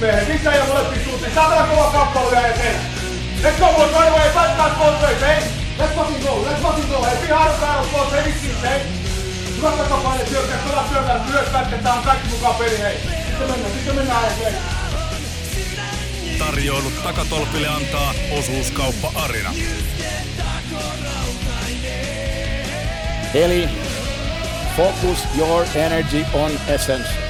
Miehet sisään ja molempiin suuntiin. Saatana kova kappale vielä eteen. Let's go boys, right away. Back both ways, hey. Let's fucking go, let's fucking go. Hey, be hard battle boys, hey, vitsi, hey. Hyvät takapaine, syökkää, pelaa syökkää, myös pätketään, on kaikki mukaan peli, hei. Sitten mennään, sitten mennään eteen. Tarjoilut takatolpille antaa osuuskauppa Arina. Eli focus your energy on essence.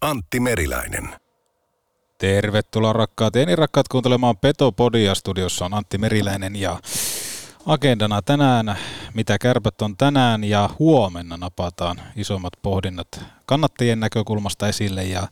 Antti Meriläinen. Tervetuloa rakkaat ja niin rakkaat kuuntelemaan Petopodia. Studiossa on Antti Meriläinen ja agendana tänään, mitä kärpät on tänään ja huomenna napataan isommat pohdinnat kannattajien näkökulmasta esille ja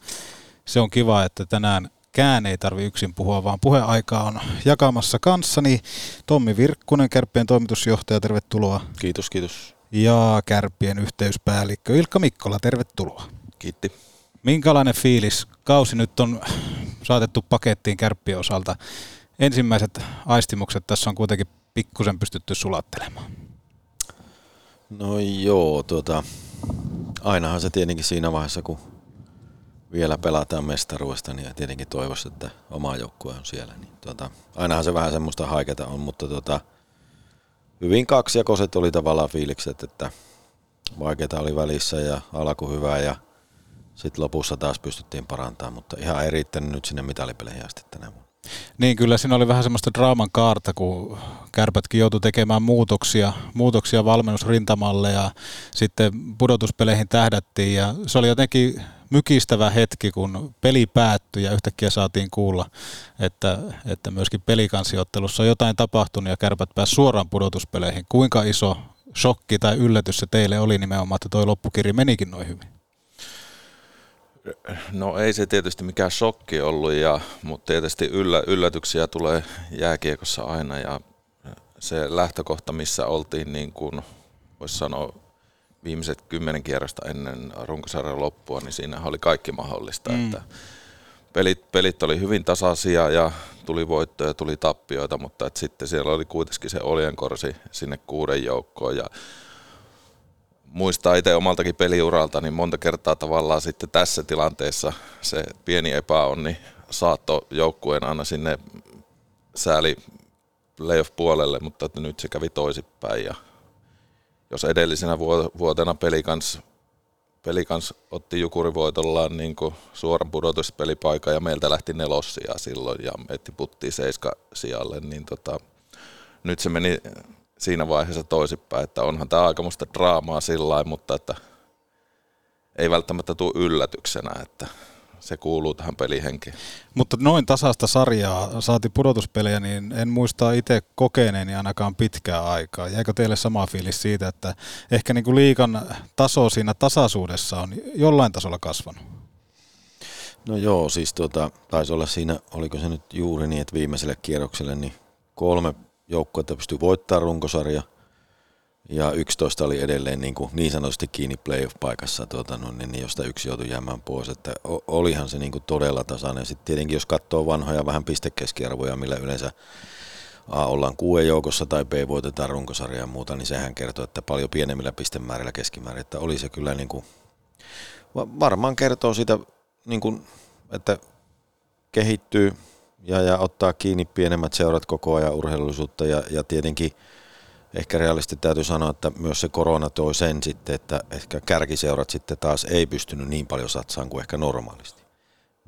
se on kiva, että tänään kään ei tarvi yksin puhua, vaan puheaika on jakamassa kanssani Tommi Virkkunen, Kärppien toimitusjohtaja, tervetuloa. Kiitos, kiitos. Ja Kärppien yhteyspäällikkö Ilkka Mikkola, tervetuloa. Kiitti. Minkälainen fiilis? Kausi nyt on saatettu pakettiin kärppien osalta. Ensimmäiset aistimukset tässä on kuitenkin pikkusen pystytty sulattelemaan. No joo, tuota, ainahan se tietenkin siinä vaiheessa, kun vielä pelataan mestaruudesta, niin tietenkin toivoisi, että oma joukkue on siellä. Niin tuota, ainahan se vähän semmoista haiketa on, mutta tuota, hyvin kaksijakoiset oli tavallaan fiilikset, että vaikeita oli välissä ja alku hyvää ja sitten lopussa taas pystyttiin parantamaan, mutta ihan ei riittänyt nyt sinne mitalipeleihin asti tänä vuonna. Niin kyllä siinä oli vähän semmoista draaman kaarta, kun kärpätkin joutui tekemään muutoksia, muutoksia valmennusrintamalle ja sitten pudotuspeleihin tähdättiin ja se oli jotenkin mykistävä hetki, kun peli päättyi ja yhtäkkiä saatiin kuulla, että, että myöskin pelikansiottelussa on jotain tapahtunut ja kärpät pääsi suoraan pudotuspeleihin. Kuinka iso shokki tai yllätys se teille oli nimenomaan, että toi loppukirja menikin noin hyvin? No ei se tietysti mikään shokki ollut, ja, mutta tietysti yllä, yllätyksiä tulee jääkiekossa aina ja se lähtökohta, missä oltiin niin kuin voisi sanoa viimeiset kymmenen kierrosta ennen runkosarjan loppua, niin siinä oli kaikki mahdollista. Mm. Että pelit, pelit oli hyvin tasaisia ja tuli voittoja, tuli tappioita, mutta että sitten siellä oli kuitenkin se oljenkorsi sinne kuuden joukkoon ja muistaa itse omaltakin peliuralta, niin monta kertaa tavallaan sitten tässä tilanteessa se pieni epäonni saatto joukkueen aina sinne sääli playoff-puolelle, mutta että nyt se kävi toisinpäin. Ja jos edellisenä vuotena pelikans, pelikans otti Jukurivoitollaan niin suoran pudotuspelipaikan ja meiltä lähti nelossia silloin ja me tiputtiin seiska sijalle, niin tota, nyt se meni siinä vaiheessa toisinpäin, että onhan tämä aikamoista draamaa sillä mutta että ei välttämättä tule yllätyksenä, että se kuuluu tähän pelihenkiin. Mutta noin tasasta sarjaa saati pudotuspelejä, niin en muista itse kokeneeni ainakaan pitkää aikaa. Jäikö teille sama fiilis siitä, että ehkä niin kuin liikan taso siinä tasaisuudessa on jollain tasolla kasvanut? No joo, siis tuota, taisi olla siinä, oliko se nyt juuri niin, että viimeiselle kierrokselle niin kolme joukkuetta pystyi voittamaan runkosarja ja 11 oli edelleen niin, kuin niin sanotusti kiinni playoff-paikassa, tuota, no, niin, niin, josta yksi joutui jäämään pois. Että olihan se niin kuin todella tasainen. Sitten tietenkin jos katsoo vanhoja vähän pistekeskiarvoja, millä yleensä A ollaan kuuden joukossa tai B voitetaan runkosarja ja muuta, niin sehän kertoo, että paljon pienemmillä pistemäärillä keskimäärin, että oli se kyllä niin kuin, varmaan kertoo sitä, niin kuin, että kehittyy ja, ja ottaa kiinni pienemmät seurat koko ajan urheilullisuutta ja, ja tietenkin ehkä realisti täytyy sanoa, että myös se korona toi sen sitten, että ehkä kärkiseurat sitten taas ei pystynyt niin paljon satsaan kuin ehkä normaalisti.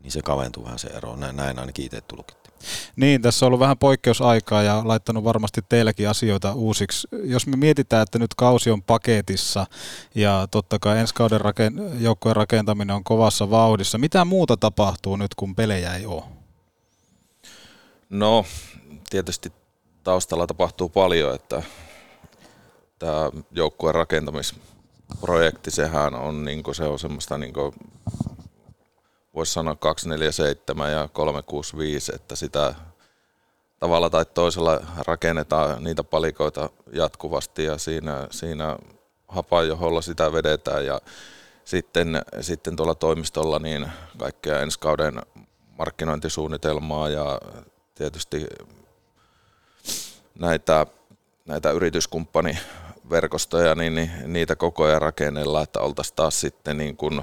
niin se kaventuu vähän se ero. Näin, näin ainakin itse tulkitti. Niin, tässä on ollut vähän poikkeusaikaa ja laittanut varmasti teillekin asioita uusiksi. Jos me mietitään, että nyt kausi on paketissa ja totta kai ensi kauden joukkojen rakentaminen on kovassa vauhdissa, mitä muuta tapahtuu nyt, kun pelejä ei ole? No, tietysti taustalla tapahtuu paljon, että tämä joukkueen rakentamisprojekti, sehän on, niin se on semmoista, niin voisi sanoa 247 ja 365, että sitä tavalla tai toisella rakennetaan niitä palikoita jatkuvasti ja siinä, siinä hapajoholla sitä vedetään ja sitten, sitten tuolla toimistolla niin kaikkea ensi kauden markkinointisuunnitelmaa ja tietysti näitä, näitä yrityskumppaniverkostoja, niin, niin niitä koko ajan rakennellaan, että oltaisiin taas sitten niin kuin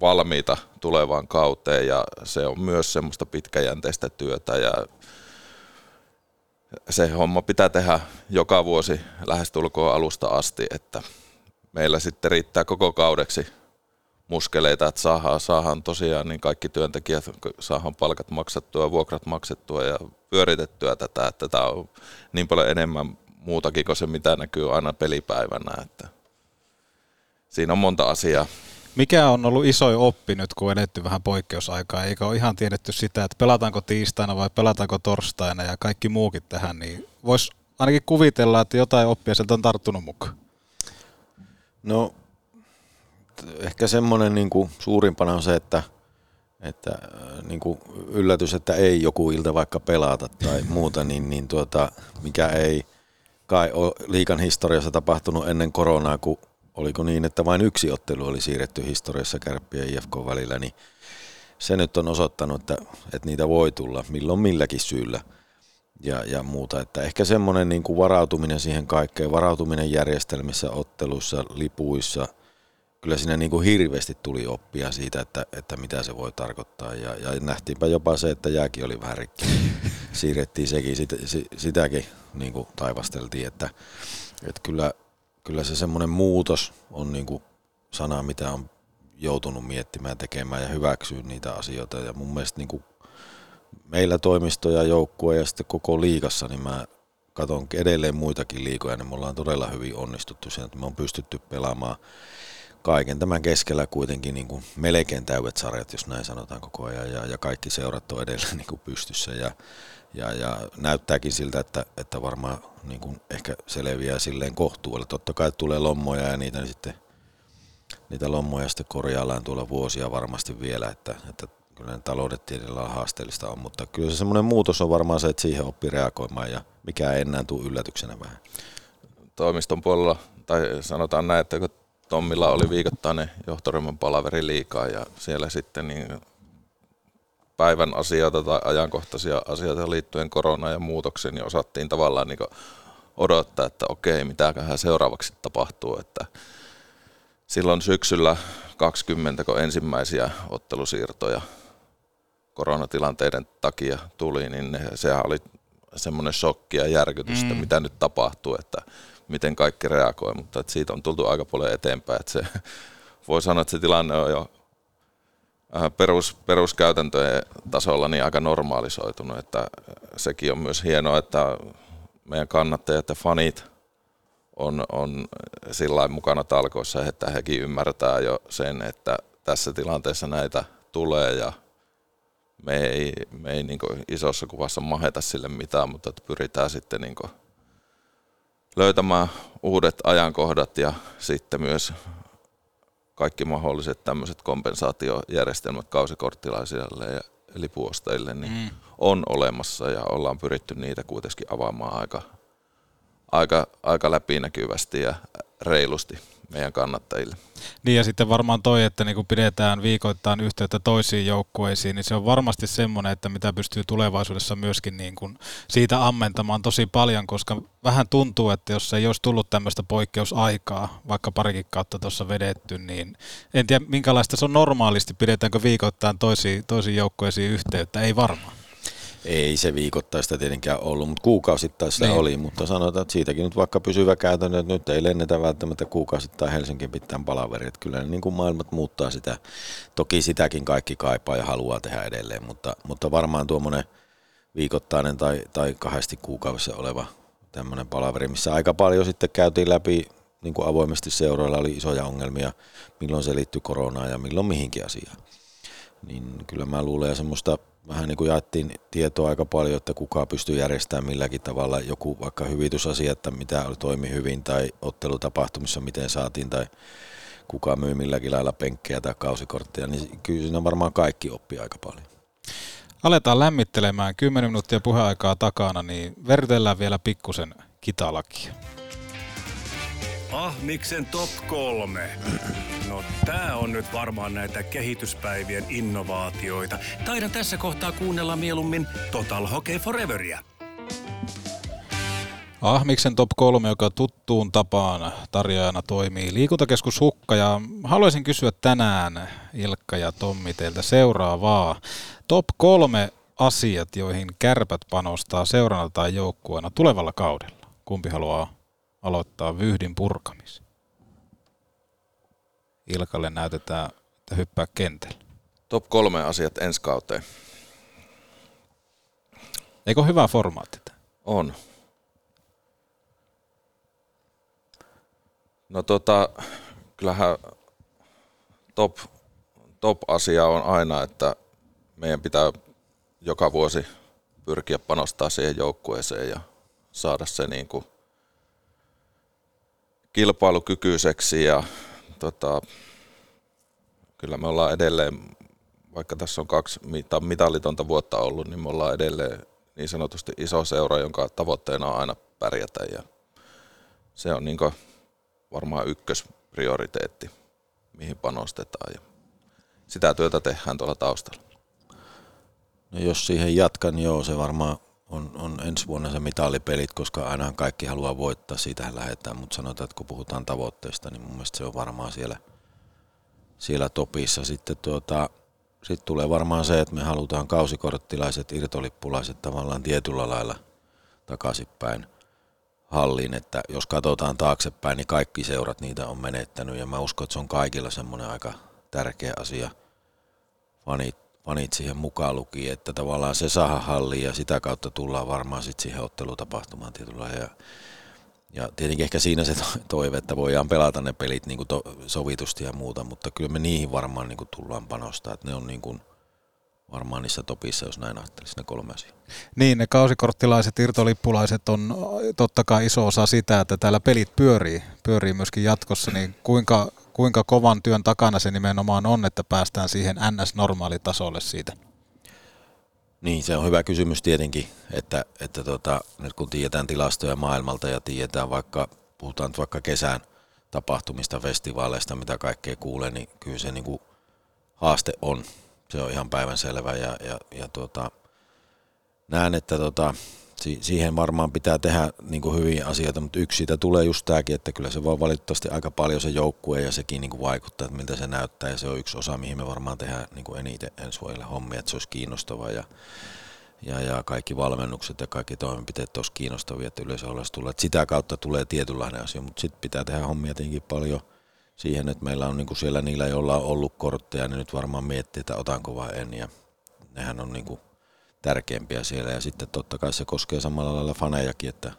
valmiita tulevaan kauteen. Ja se on myös semmoista pitkäjänteistä työtä ja se homma pitää tehdä joka vuosi lähestulkoon alusta asti, että meillä sitten riittää koko kaudeksi muskeleita, että saadaan, saadaan tosiaan niin kaikki työntekijät, saadaan palkat maksettua, vuokrat maksettua ja pyöritettyä tätä, että tämä on niin paljon enemmän muutakin kuin se, mitä näkyy aina pelipäivänä, että siinä on monta asiaa. Mikä on ollut iso oppi nyt, kun on edetty vähän poikkeusaikaa, eikä ole ihan tiedetty sitä, että pelataanko tiistaina vai pelataanko torstaina ja kaikki muukin tähän, niin voisi ainakin kuvitella, että jotain oppia sieltä on tarttunut mukaan. No ehkä semmoinen niin kuin suurimpana on se, että, että äh, niin kuin yllätys, että ei joku ilta vaikka pelata tai muuta, niin, niin tuota, mikä ei kai ole liikan historiassa tapahtunut ennen koronaa, kun oliko niin, että vain yksi ottelu oli siirretty historiassa kärppiä ja IFK välillä, niin se nyt on osoittanut, että, että niitä voi tulla milloin milläkin syyllä ja, ja muuta. Että ehkä semmoinen niin kuin varautuminen siihen kaikkeen, varautuminen järjestelmissä, otteluissa, lipuissa, kyllä siinä niin kuin hirveästi tuli oppia siitä, että, että mitä se voi tarkoittaa. Ja, ja nähtiinpä jopa se, että jääkin oli vähän rikki. Siirrettiin sekin, sitä, sitäkin niin kuin taivasteltiin, että, että kyllä, kyllä se semmoinen muutos on niin kuin sana, mitä on joutunut miettimään, tekemään ja hyväksyä niitä asioita. Ja mun mielestä niin kuin meillä toimisto ja joukkue ja sitten koko liigassa, niin mä katson edelleen muitakin liikoja, niin me ollaan todella hyvin onnistuttu siinä, että me on pystytty pelaamaan kaiken tämän keskellä kuitenkin niin kuin melkein täydet sarjat, jos näin sanotaan koko ajan, ja, ja kaikki seurat on edelleen niin kuin pystyssä, ja, ja, ja näyttääkin siltä, että, että varmaan niin kuin ehkä selviää silleen kohtuudella. Totta kai tulee lommoja ja niitä niin sitten niitä lommoja sitten korjaillaan tuolla vuosia varmasti vielä, että, että kyllä ne taloudet tietyllä haasteellista on, mutta kyllä se semmoinen muutos on varmaan se, että siihen oppii reagoimaan ja mikä ei enää tule yllätyksenä vähän. Toimiston puolella, tai sanotaan näin, että kun Tommilla oli viikoittainen johtoryhmän palaveri liikaa ja siellä sitten niin päivän asioita tai ajankohtaisia asioita liittyen koronaan ja muutoksiin, niin osattiin tavallaan niin odottaa, että okei, mitäköhän seuraavaksi tapahtuu. Että silloin syksyllä 20, kun ensimmäisiä ottelusiirtoja koronatilanteiden takia tuli, niin sehän oli semmoinen shokki ja järkytystä, mm. mitä nyt tapahtuu, että miten kaikki reagoi, mutta että siitä on tultu aika paljon eteenpäin. Että se, voi sanoa, että se tilanne on jo äh, perus, peruskäytäntöjen tasolla niin aika normaalisoitunut, että sekin on myös hienoa, että meidän kannattajat ja fanit on, on sillä mukana talkoissa, että hekin ymmärtää jo sen, että tässä tilanteessa näitä tulee ja me ei, me ei niin isossa kuvassa maheta sille mitään, mutta pyritään sitten niin löytämään uudet ajankohdat ja sitten myös kaikki mahdolliset tämmöiset kompensaatiojärjestelmät kausikorttilaisille ja eli puostajille niin mm. on olemassa ja ollaan pyritty niitä kuitenkin avaamaan aika, aika, aika läpinäkyvästi ja reilusti meidän kannattajille. Niin ja sitten varmaan toi, että niin kun pidetään viikoittain yhteyttä toisiin joukkueisiin, niin se on varmasti semmoinen, että mitä pystyy tulevaisuudessa myöskin niin kuin siitä ammentamaan tosi paljon, koska vähän tuntuu, että jos ei olisi tullut tämmöistä poikkeusaikaa, vaikka parikin kautta tuossa vedetty, niin en tiedä minkälaista se on normaalisti, pidetäänkö viikoittain toisiin, toisiin joukkueisiin yhteyttä, ei varmaan. Ei se viikoittaista tietenkään ollut, mutta kuukausittaista Niin. oli, mutta sanotaan, että siitäkin nyt vaikka pysyvä käytäntö, että nyt ei lennetä välttämättä kuukausittain Helsingin pitään palaveri, että kyllä niin kuin maailmat muuttaa sitä. Toki sitäkin kaikki kaipaa ja haluaa tehdä edelleen, mutta, mutta varmaan tuommoinen viikoittainen tai, tai kahdesti kuukaudessa oleva tämmöinen palaveri, missä aika paljon sitten käytiin läpi niin kuin avoimesti seuroilla oli isoja ongelmia, milloin se liittyy koronaan ja milloin mihinkin asiaan. Niin kyllä mä luulen, ja semmoista vähän niin kuin jaettiin tietoa aika paljon, että kuka pystyy järjestämään milläkin tavalla joku vaikka hyvitysasia, että mitä toimi hyvin tai ottelutapahtumissa miten saatiin tai kuka myy milläkin lailla penkkejä tai kausikortteja, niin kyllä siinä varmaan kaikki oppii aika paljon. Aletaan lämmittelemään 10 minuuttia puheaikaa takana, niin vertellään vielä pikkusen kitalakia. Ahmiksen top kolme. No tää on nyt varmaan näitä kehityspäivien innovaatioita. Taidan tässä kohtaa kuunnella mieluummin Total Hockey Foreveria. Ahmiksen top 3, joka tuttuun tapaan tarjoajana toimii liikuntakeskus Hukka. Ja haluaisin kysyä tänään Ilkka ja Tommi teiltä seuraavaa. Top kolme asiat, joihin kärpät panostaa seurana tai joukkueena tulevalla kaudella. Kumpi haluaa aloittaa vyhdin purkamis? Ilkalle näytetään, että hyppää kentällä. Top kolme asiat ensi kauteen. Eikö ole hyvä formaatti tämä? On. No tota, kyllähän top, top asia on aina, että meidän pitää joka vuosi pyrkiä panostaa siihen joukkueeseen ja saada se niin kuin kilpailukykyiseksi ja tota, kyllä me ollaan edelleen, vaikka tässä on kaksi mita- mitalitonta vuotta ollut, niin me ollaan edelleen niin sanotusti iso seura, jonka tavoitteena on aina pärjätä ja se on niin varmaan ykkösprioriteetti, mihin panostetaan ja sitä työtä tehdään tuolla taustalla. No jos siihen jatkan, joo, se varmaan on, on ensi vuonna se mitalipelit, koska aina kaikki haluaa voittaa, siitähän lähdetään, mutta sanotaan, että kun puhutaan tavoitteista, niin mun mielestä se on varmaan siellä, siellä topissa. Sitten tuota, sit tulee varmaan se, että me halutaan kausikorttilaiset, irtolippulaiset tavallaan tietyllä lailla takaisinpäin halliin, että jos katsotaan taaksepäin, niin kaikki seurat niitä on menettänyt ja mä uskon, että se on kaikilla semmoinen aika tärkeä asia. Fanit, fanit siihen mukaan luki, että tavallaan se saa halliin ja sitä kautta tullaan varmaan sitten siihen ottelutapahtumaan tietyllä ja, ja tietenkin ehkä siinä se to- toive, että voidaan pelata ne pelit niin kuin to, sovitusti ja muuta, mutta kyllä me niihin varmaan niin kuin tullaan panostaa, että ne on niin kuin varmaan niissä topissa, jos näin ajattelisi ne kolme asiaa. Niin, ne kausikorttilaiset, irtolippulaiset on totta kai iso osa sitä, että täällä pelit pyörii, pyörii myöskin jatkossa, niin kuinka, kuinka kovan työn takana se nimenomaan on, että päästään siihen NS-normaalitasolle siitä? Niin, se on hyvä kysymys tietenkin, että, että tota, nyt kun tiedetään tilastoja maailmalta ja tiedetään vaikka, puhutaan nyt vaikka kesän tapahtumista, festivaaleista, mitä kaikkea kuulee, niin kyllä se niin kuin haaste on. Se on ihan päivänselvä ja, ja, ja tota, näen, että tota, si- siihen varmaan pitää tehdä niin kuin hyviä asioita, mutta yksi siitä tulee just tämäkin, että kyllä se voi valitettavasti aika paljon se joukkue ja sekin niin kuin vaikuttaa, että miltä se näyttää ja se on yksi osa, mihin me varmaan tehdään niin kuin eniten ensi vuodelle hommia, että se olisi kiinnostavaa ja, ja, ja kaikki valmennukset ja kaikki toimenpiteet olisi kiinnostavia, että yleisö olisi tulla. Että sitä kautta tulee tietynlainen asia, mutta sitten pitää tehdä hommia tietenkin paljon siihen, että meillä on niin kuin siellä niillä, joilla on ollut kortteja, niin nyt varmaan miettii, että otanko vai en ja nehän on niin kuin tärkeimpiä siellä. Ja sitten totta kai se koskee samalla lailla fanejakin, että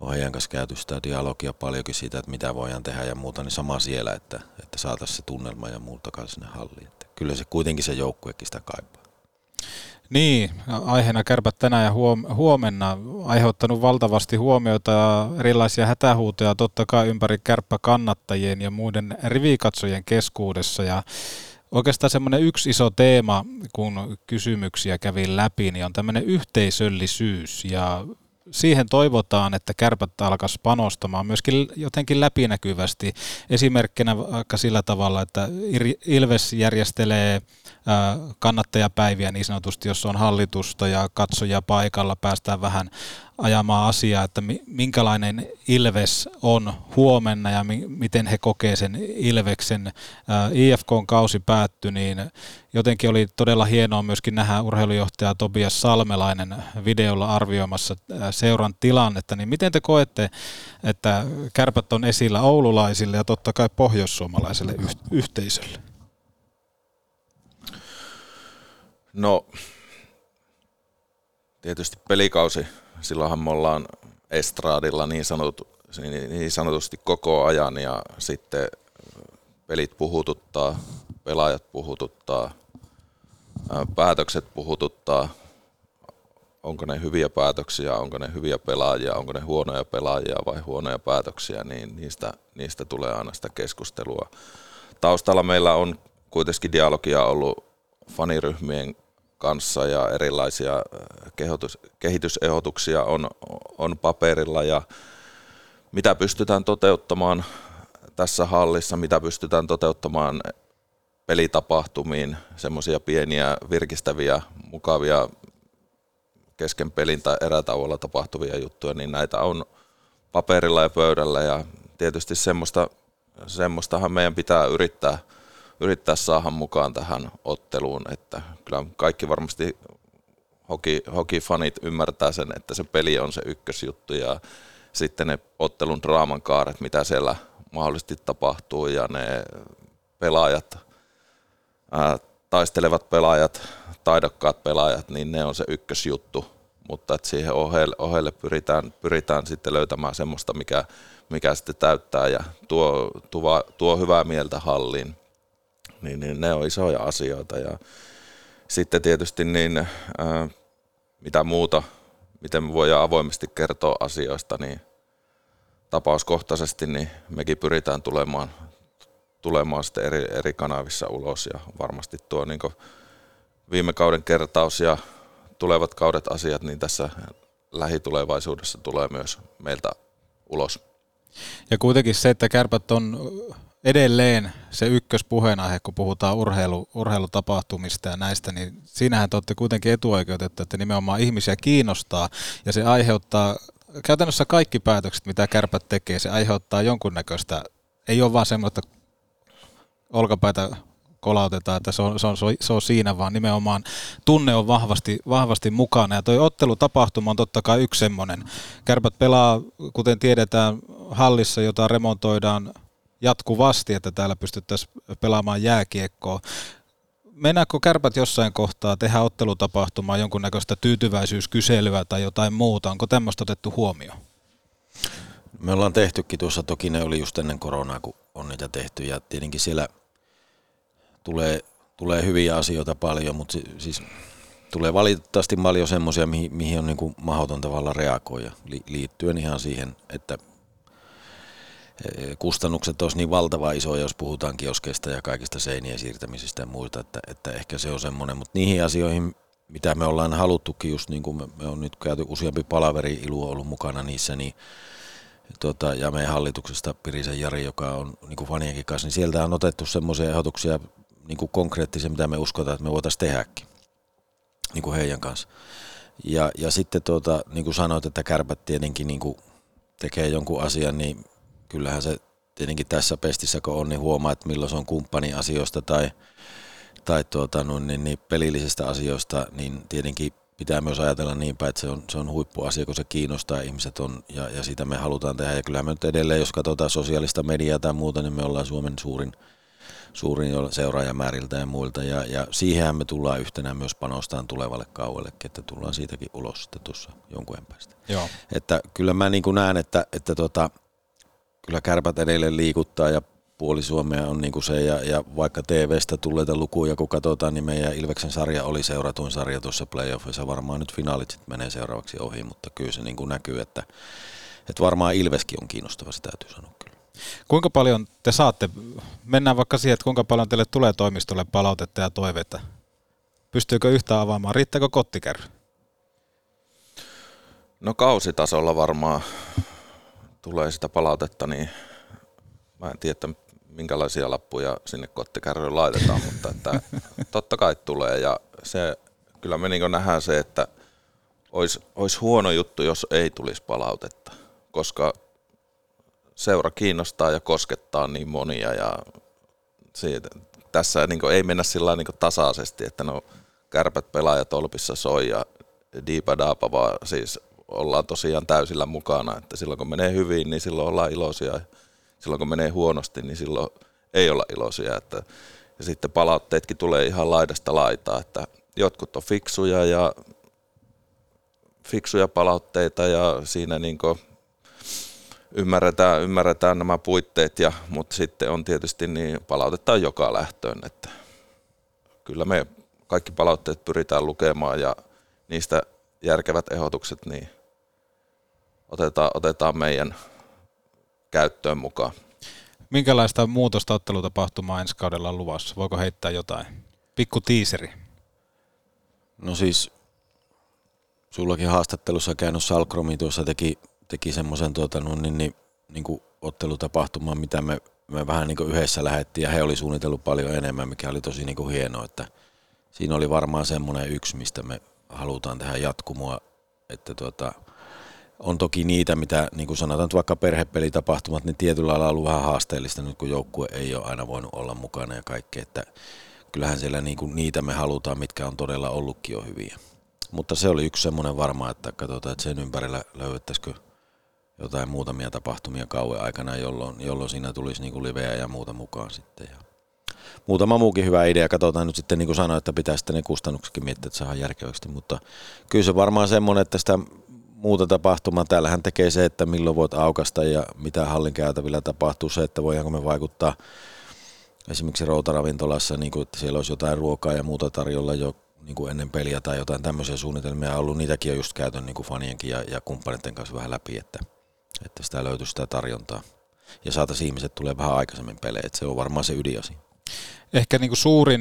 on heidän kanssa käyty sitä dialogia paljonkin siitä, että mitä voidaan tehdä ja muuta, niin sama siellä, että, että saataisiin se tunnelma ja muuta kanssa sinne halliin. Että kyllä se kuitenkin se joukkuekin sitä kaipaa. Niin, aiheena kärpät tänään ja huom- huomenna aiheuttanut valtavasti huomiota ja erilaisia hätähuutoja totta kai ympäri kärppäkannattajien ja muiden rivikatsojien keskuudessa ja Oikeastaan semmoinen yksi iso teema, kun kysymyksiä kävin läpi, niin on tämmöinen yhteisöllisyys ja siihen toivotaan, että kärpät alkaisi panostamaan myöskin jotenkin läpinäkyvästi. Esimerkkinä vaikka sillä tavalla, että Ilves järjestelee kannattajapäiviä niin sanotusti, jos on hallitusta ja katsoja paikalla, päästään vähän ajamaan asiaa, että minkälainen Ilves on huomenna ja miten he kokee sen Ilveksen. IFK kausi päättyi, niin jotenkin oli todella hienoa myöskin nähdä urheilujohtaja Tobias Salmelainen videolla arvioimassa seuran tilannetta, niin miten te koette, että kärpät on esillä oululaisille ja totta kai pohjoissuomalaiselle yhteisölle? No, tietysti pelikausi, silloinhan me ollaan estraadilla niin, sanotut, niin sanotusti koko ajan ja sitten pelit puhututtaa, pelaajat puhututtaa, päätökset puhututtaa, onko ne hyviä päätöksiä, onko ne hyviä pelaajia, onko ne huonoja pelaajia vai huonoja päätöksiä, niin niistä, niistä tulee aina sitä keskustelua. Taustalla meillä on kuitenkin dialogia ollut faniryhmien kanssa ja erilaisia äh, kehotus, kehitysehdotuksia on, on paperilla. Ja mitä pystytään toteuttamaan tässä hallissa, mitä pystytään toteuttamaan pelitapahtumiin, semmoisia pieniä virkistäviä, mukavia kesken pelin tai erätauolla tapahtuvia juttuja, niin näitä on paperilla ja pöydällä. Ja tietysti semmoista, semmoistahan meidän pitää yrittää – yrittää saada mukaan tähän otteluun, että kyllä kaikki varmasti hoki, hokifanit ymmärtää sen, että se peli on se ykkösjuttu ja sitten ne ottelun draaman kaaret, mitä siellä mahdollisesti tapahtuu ja ne pelaajat, ää, taistelevat pelaajat, taidokkaat pelaajat, niin ne on se ykkösjuttu, mutta että siihen ohelle, ohelle pyritään, pyritään sitten löytämään semmoista, mikä, mikä sitten täyttää ja tuo, tuo, tuo hyvää mieltä halliin niin, niin ne on isoja asioita. Ja sitten tietysti niin, ää, mitä muuta, miten me voidaan avoimesti kertoa asioista, niin tapauskohtaisesti niin mekin pyritään tulemaan, tulemaan sitten eri, eri kanavissa ulos ja varmasti tuo niin viime kauden kertaus ja tulevat kaudet asiat, niin tässä lähitulevaisuudessa tulee myös meiltä ulos. Ja kuitenkin se, että kärpät on edelleen se ykköspuheenaihe, kun puhutaan urheilu, urheilutapahtumista ja näistä, niin siinähän te olette kuitenkin etuoikeutettu, että nimenomaan ihmisiä kiinnostaa ja se aiheuttaa käytännössä kaikki päätökset, mitä kärpät tekee, se aiheuttaa jonkunnäköistä, ei ole vaan semmoista olkapäitä kolautetaan, että se on, se, on, se on siinä, vaan nimenomaan tunne on vahvasti, vahvasti mukana. Ja toi ottelutapahtuma on totta kai yksi semmoinen. Kärpät pelaa, kuten tiedetään, hallissa, jota remontoidaan jatkuvasti, että täällä pystyttäisiin pelaamaan jääkiekkoa. Mennäänkö kärpät jossain kohtaa tehdä ottelutapahtumaa jonkunnäköistä tyytyväisyyskyselyä tai jotain muuta? Onko tämmöistä otettu huomioon? Me ollaan tehtykin tuossa, toki ne oli just ennen koronaa, kun on niitä tehty ja tietenkin siellä tulee, tulee hyviä asioita paljon, mutta siis tulee valitettavasti paljon semmoisia, mihin, mihin on niin kuin mahdoton tavalla reagoida liittyen ihan siihen, että kustannukset olisi niin valtava isoja, jos puhutaan kioskeista ja kaikista seinien siirtämisistä ja muista, että, että ehkä se on semmoinen, mutta niihin asioihin, mitä me ollaan haluttukin, just niin kuin me, me on nyt käyty useampi palaveri, Ilu ollut mukana niissä, niin tota, ja meidän hallituksesta Pirisen Jari, joka on niin fanienkin kanssa, niin sieltä on otettu semmoisia ehdotuksia niin kuin konkreettisia, mitä me uskotaan, että me voitaisiin tehdäkin niin kuin heidän kanssa. Ja, ja sitten tuota, niin kuin sanoit, että kärpät tietenkin niin kuin tekee jonkun asian, niin kyllähän se tietenkin tässä pestissä, kun on, niin huomaa, että milloin se on kumppani asioista tai, tai tuota, no, niin, niin pelillisistä asioista, niin tietenkin pitää myös ajatella niin päin, että se on, se on huippuasia, kun se kiinnostaa ihmiset on, ja, ja sitä me halutaan tehdä. Ja kyllä me nyt edelleen, jos katsotaan sosiaalista mediaa tai muuta, niin me ollaan Suomen suurin, suurin seuraajamääriltä ja muilta, ja, ja siihenhän me tullaan yhtenä myös panostaan tulevalle kauellekin, että tullaan siitäkin ulos sitten tuossa jonkun päästä. Joo. Että kyllä mä niin kuin näen, että, että tota, kyllä kärpät edelleen liikuttaa ja puoli Suomea on niin kuin se, ja, ja vaikka TVstä tulleita lukuja, kun katsotaan, niin meidän Ilveksen sarja oli seuratuin sarja tuossa playoffissa. Varmaan nyt finaalit sitten menee seuraavaksi ohi, mutta kyllä se niin kuin näkyy, että, että varmaan Ilveskin on kiinnostava, se täytyy sanoa kyllä. Kuinka paljon te saatte, mennään vaikka siihen, että kuinka paljon teille tulee toimistolle palautetta ja toiveita? Pystyykö yhtä avaamaan? Riittääkö kottikärry? No kausitasolla varmaan tulee sitä palautetta, niin mä en tiedä, minkälaisia lappuja sinne kottikärryyn laitetaan, mutta että totta kai tulee. Ja se, kyllä me niin nähdään se, että olisi, olisi huono juttu, jos ei tulisi palautetta, koska seura kiinnostaa ja koskettaa niin monia ja siitä, tässä niin ei mennä sillä niin tasaisesti, että no kärpät pelaajat olpissa soi ja diipa daapa, vaan siis ollaan tosiaan täysillä mukana, että silloin kun menee hyvin, niin silloin ollaan iloisia ja silloin kun menee huonosti, niin silloin ei olla iloisia. Että, ja sitten palautteetkin tulee ihan laidasta laitaa, että jotkut on fiksuja ja fiksuja palautteita ja siinä niin ymmärretään, ymmärretään nämä puitteet, ja, mutta sitten on tietysti niin palautetta joka lähtöön, että kyllä me kaikki palautteet pyritään lukemaan ja niistä järkevät ehdotukset niin otetaan, otetaan meidän käyttöön mukaan. Minkälaista muutosta ottelutapahtumaa ensi kaudella on luvassa? Voiko heittää jotain? Pikku tiiseri. No siis, sullakin haastattelussa käynyt Salkromi tuossa teki, teki semmoisen tuota, no, niin, niin, niin kuin ottelutapahtuman, mitä me, me vähän niin kuin yhdessä lähettiin ja he oli suunnitellut paljon enemmän, mikä oli tosi niin kuin hienoa, että siinä oli varmaan semmoinen yksi, mistä me halutaan tehdä jatkumoa, että tuota, on toki niitä, mitä niin kuin sanotaan että vaikka perhepelitapahtumat, niin tietyllä lailla on ollut vähän haasteellista nyt, kun joukkue ei ole aina voinut olla mukana ja kaikkea, että kyllähän siellä niin kuin niitä me halutaan, mitkä on todella ollutkin jo hyviä. Mutta se oli yksi semmoinen varma, että katsotaan, että sen ympärillä löydettäisikö jotain muutamia tapahtumia kauan aikana, jolloin, jolloin siinä tulisi niin kuin liveä ja muuta mukaan sitten. Ja muutama muukin hyvä idea. Katsotaan nyt sitten, niin kuin sanoin, että pitää sitten ne kustannuksetkin miettiä, että saadaan järkevästi. Mutta kyllä se varmaan semmoinen, että sitä muuta tapahtumaa. Täällähän tekee se, että milloin voit aukasta ja mitä hallin käytävillä tapahtuu. Se, että voidaanko me vaikuttaa esimerkiksi routaravintolassa, niin kuin, että siellä olisi jotain ruokaa ja muuta tarjolla jo niin kuin ennen peliä tai jotain tämmöisiä suunnitelmia ollut. Niitäkin on just käytön niin kuin fanienkin ja, ja kumppaneiden kanssa vähän läpi, että, että sitä löytyy sitä tarjontaa. Ja saataisiin ihmiset tulee vähän aikaisemmin pelejä, että se on varmaan se ydinasia. Ehkä niin kuin suurin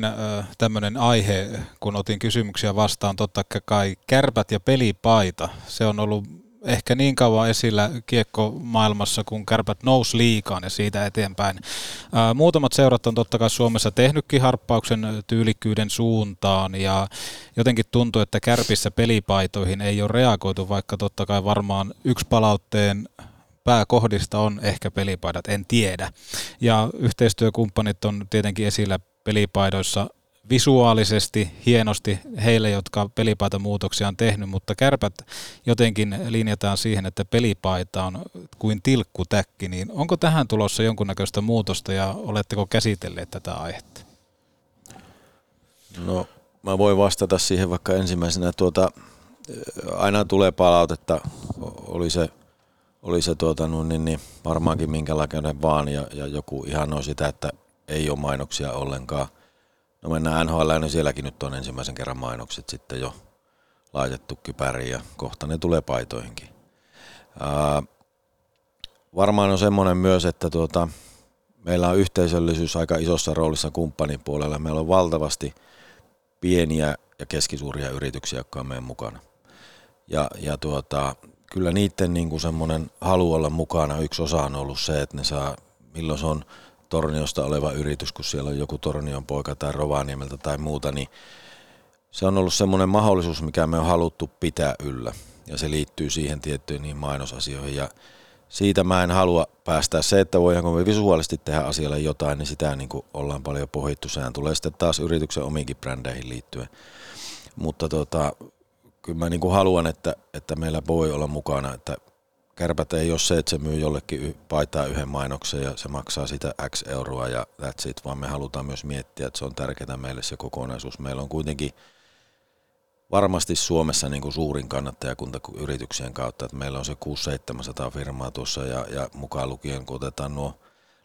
tämmöinen aihe, kun otin kysymyksiä vastaan, totta kai kärpät ja pelipaita. Se on ollut ehkä niin kauan esillä kiekko-maailmassa, kun kärpät nousi liikaan ja siitä eteenpäin. muutamat seurat on totta kai Suomessa tehnytkin harppauksen tyylikkyyden suuntaan ja jotenkin tuntuu, että kärpissä pelipaitoihin ei ole reagoitu, vaikka totta kai varmaan yksi palautteen pääkohdista on ehkä pelipaidat, en tiedä. Ja yhteistyökumppanit on tietenkin esillä pelipaidoissa visuaalisesti hienosti heille, jotka pelipaitamuutoksia on tehnyt, mutta kärpät jotenkin linjataan siihen, että pelipaita on kuin tilkkutäkki, niin onko tähän tulossa jonkunnäköistä muutosta ja oletteko käsitelleet tätä aihetta? No, mä voin vastata siihen vaikka ensimmäisenä. Tuota, aina tulee palautetta, oli se oli se tuota, no, niin, niin, varmaankin minkälainen vaan ja, ja joku ihanoi sitä, että ei ole mainoksia ollenkaan. No mennään NHL, niin sielläkin nyt on ensimmäisen kerran mainokset sitten jo laitettu kypäriin ja kohta ne tulee paitoihinkin. Ää, varmaan on semmoinen myös, että tuota, meillä on yhteisöllisyys aika isossa roolissa kumppanin puolella. Meillä on valtavasti pieniä ja keskisuuria yrityksiä, jotka on meidän mukana. Ja, ja tuota, kyllä niiden niin kuin semmoinen halu olla mukana, yksi osa on ollut se, että ne saa, milloin se on Torniosta oleva yritys, kun siellä on joku Tornion poika tai Rovaniemeltä tai muuta, niin se on ollut semmoinen mahdollisuus, mikä me on haluttu pitää yllä. Ja se liittyy siihen tiettyihin niin mainosasioihin. Ja siitä mä en halua päästä. Se, että voidaanko me visuaalisesti tehdä asialle jotain, niin sitä niin kuin ollaan paljon pohittu. Sehän tulee sitten taas yrityksen omiinkin brändeihin liittyen. Mutta tota, kyllä mä niin kuin haluan, että, että meillä voi olla mukana, että kärpät ei ole se, että se myy jollekin paitaa yhden mainoksen ja se maksaa sitä X euroa ja that's it, vaan me halutaan myös miettiä, että se on tärkeää meille se kokonaisuus. Meillä on kuitenkin varmasti Suomessa niin kuin suurin kannattajakunta yrityksien kautta, että meillä on se 600-700 firmaa tuossa ja, ja mukaan lukien, kun otetaan nuo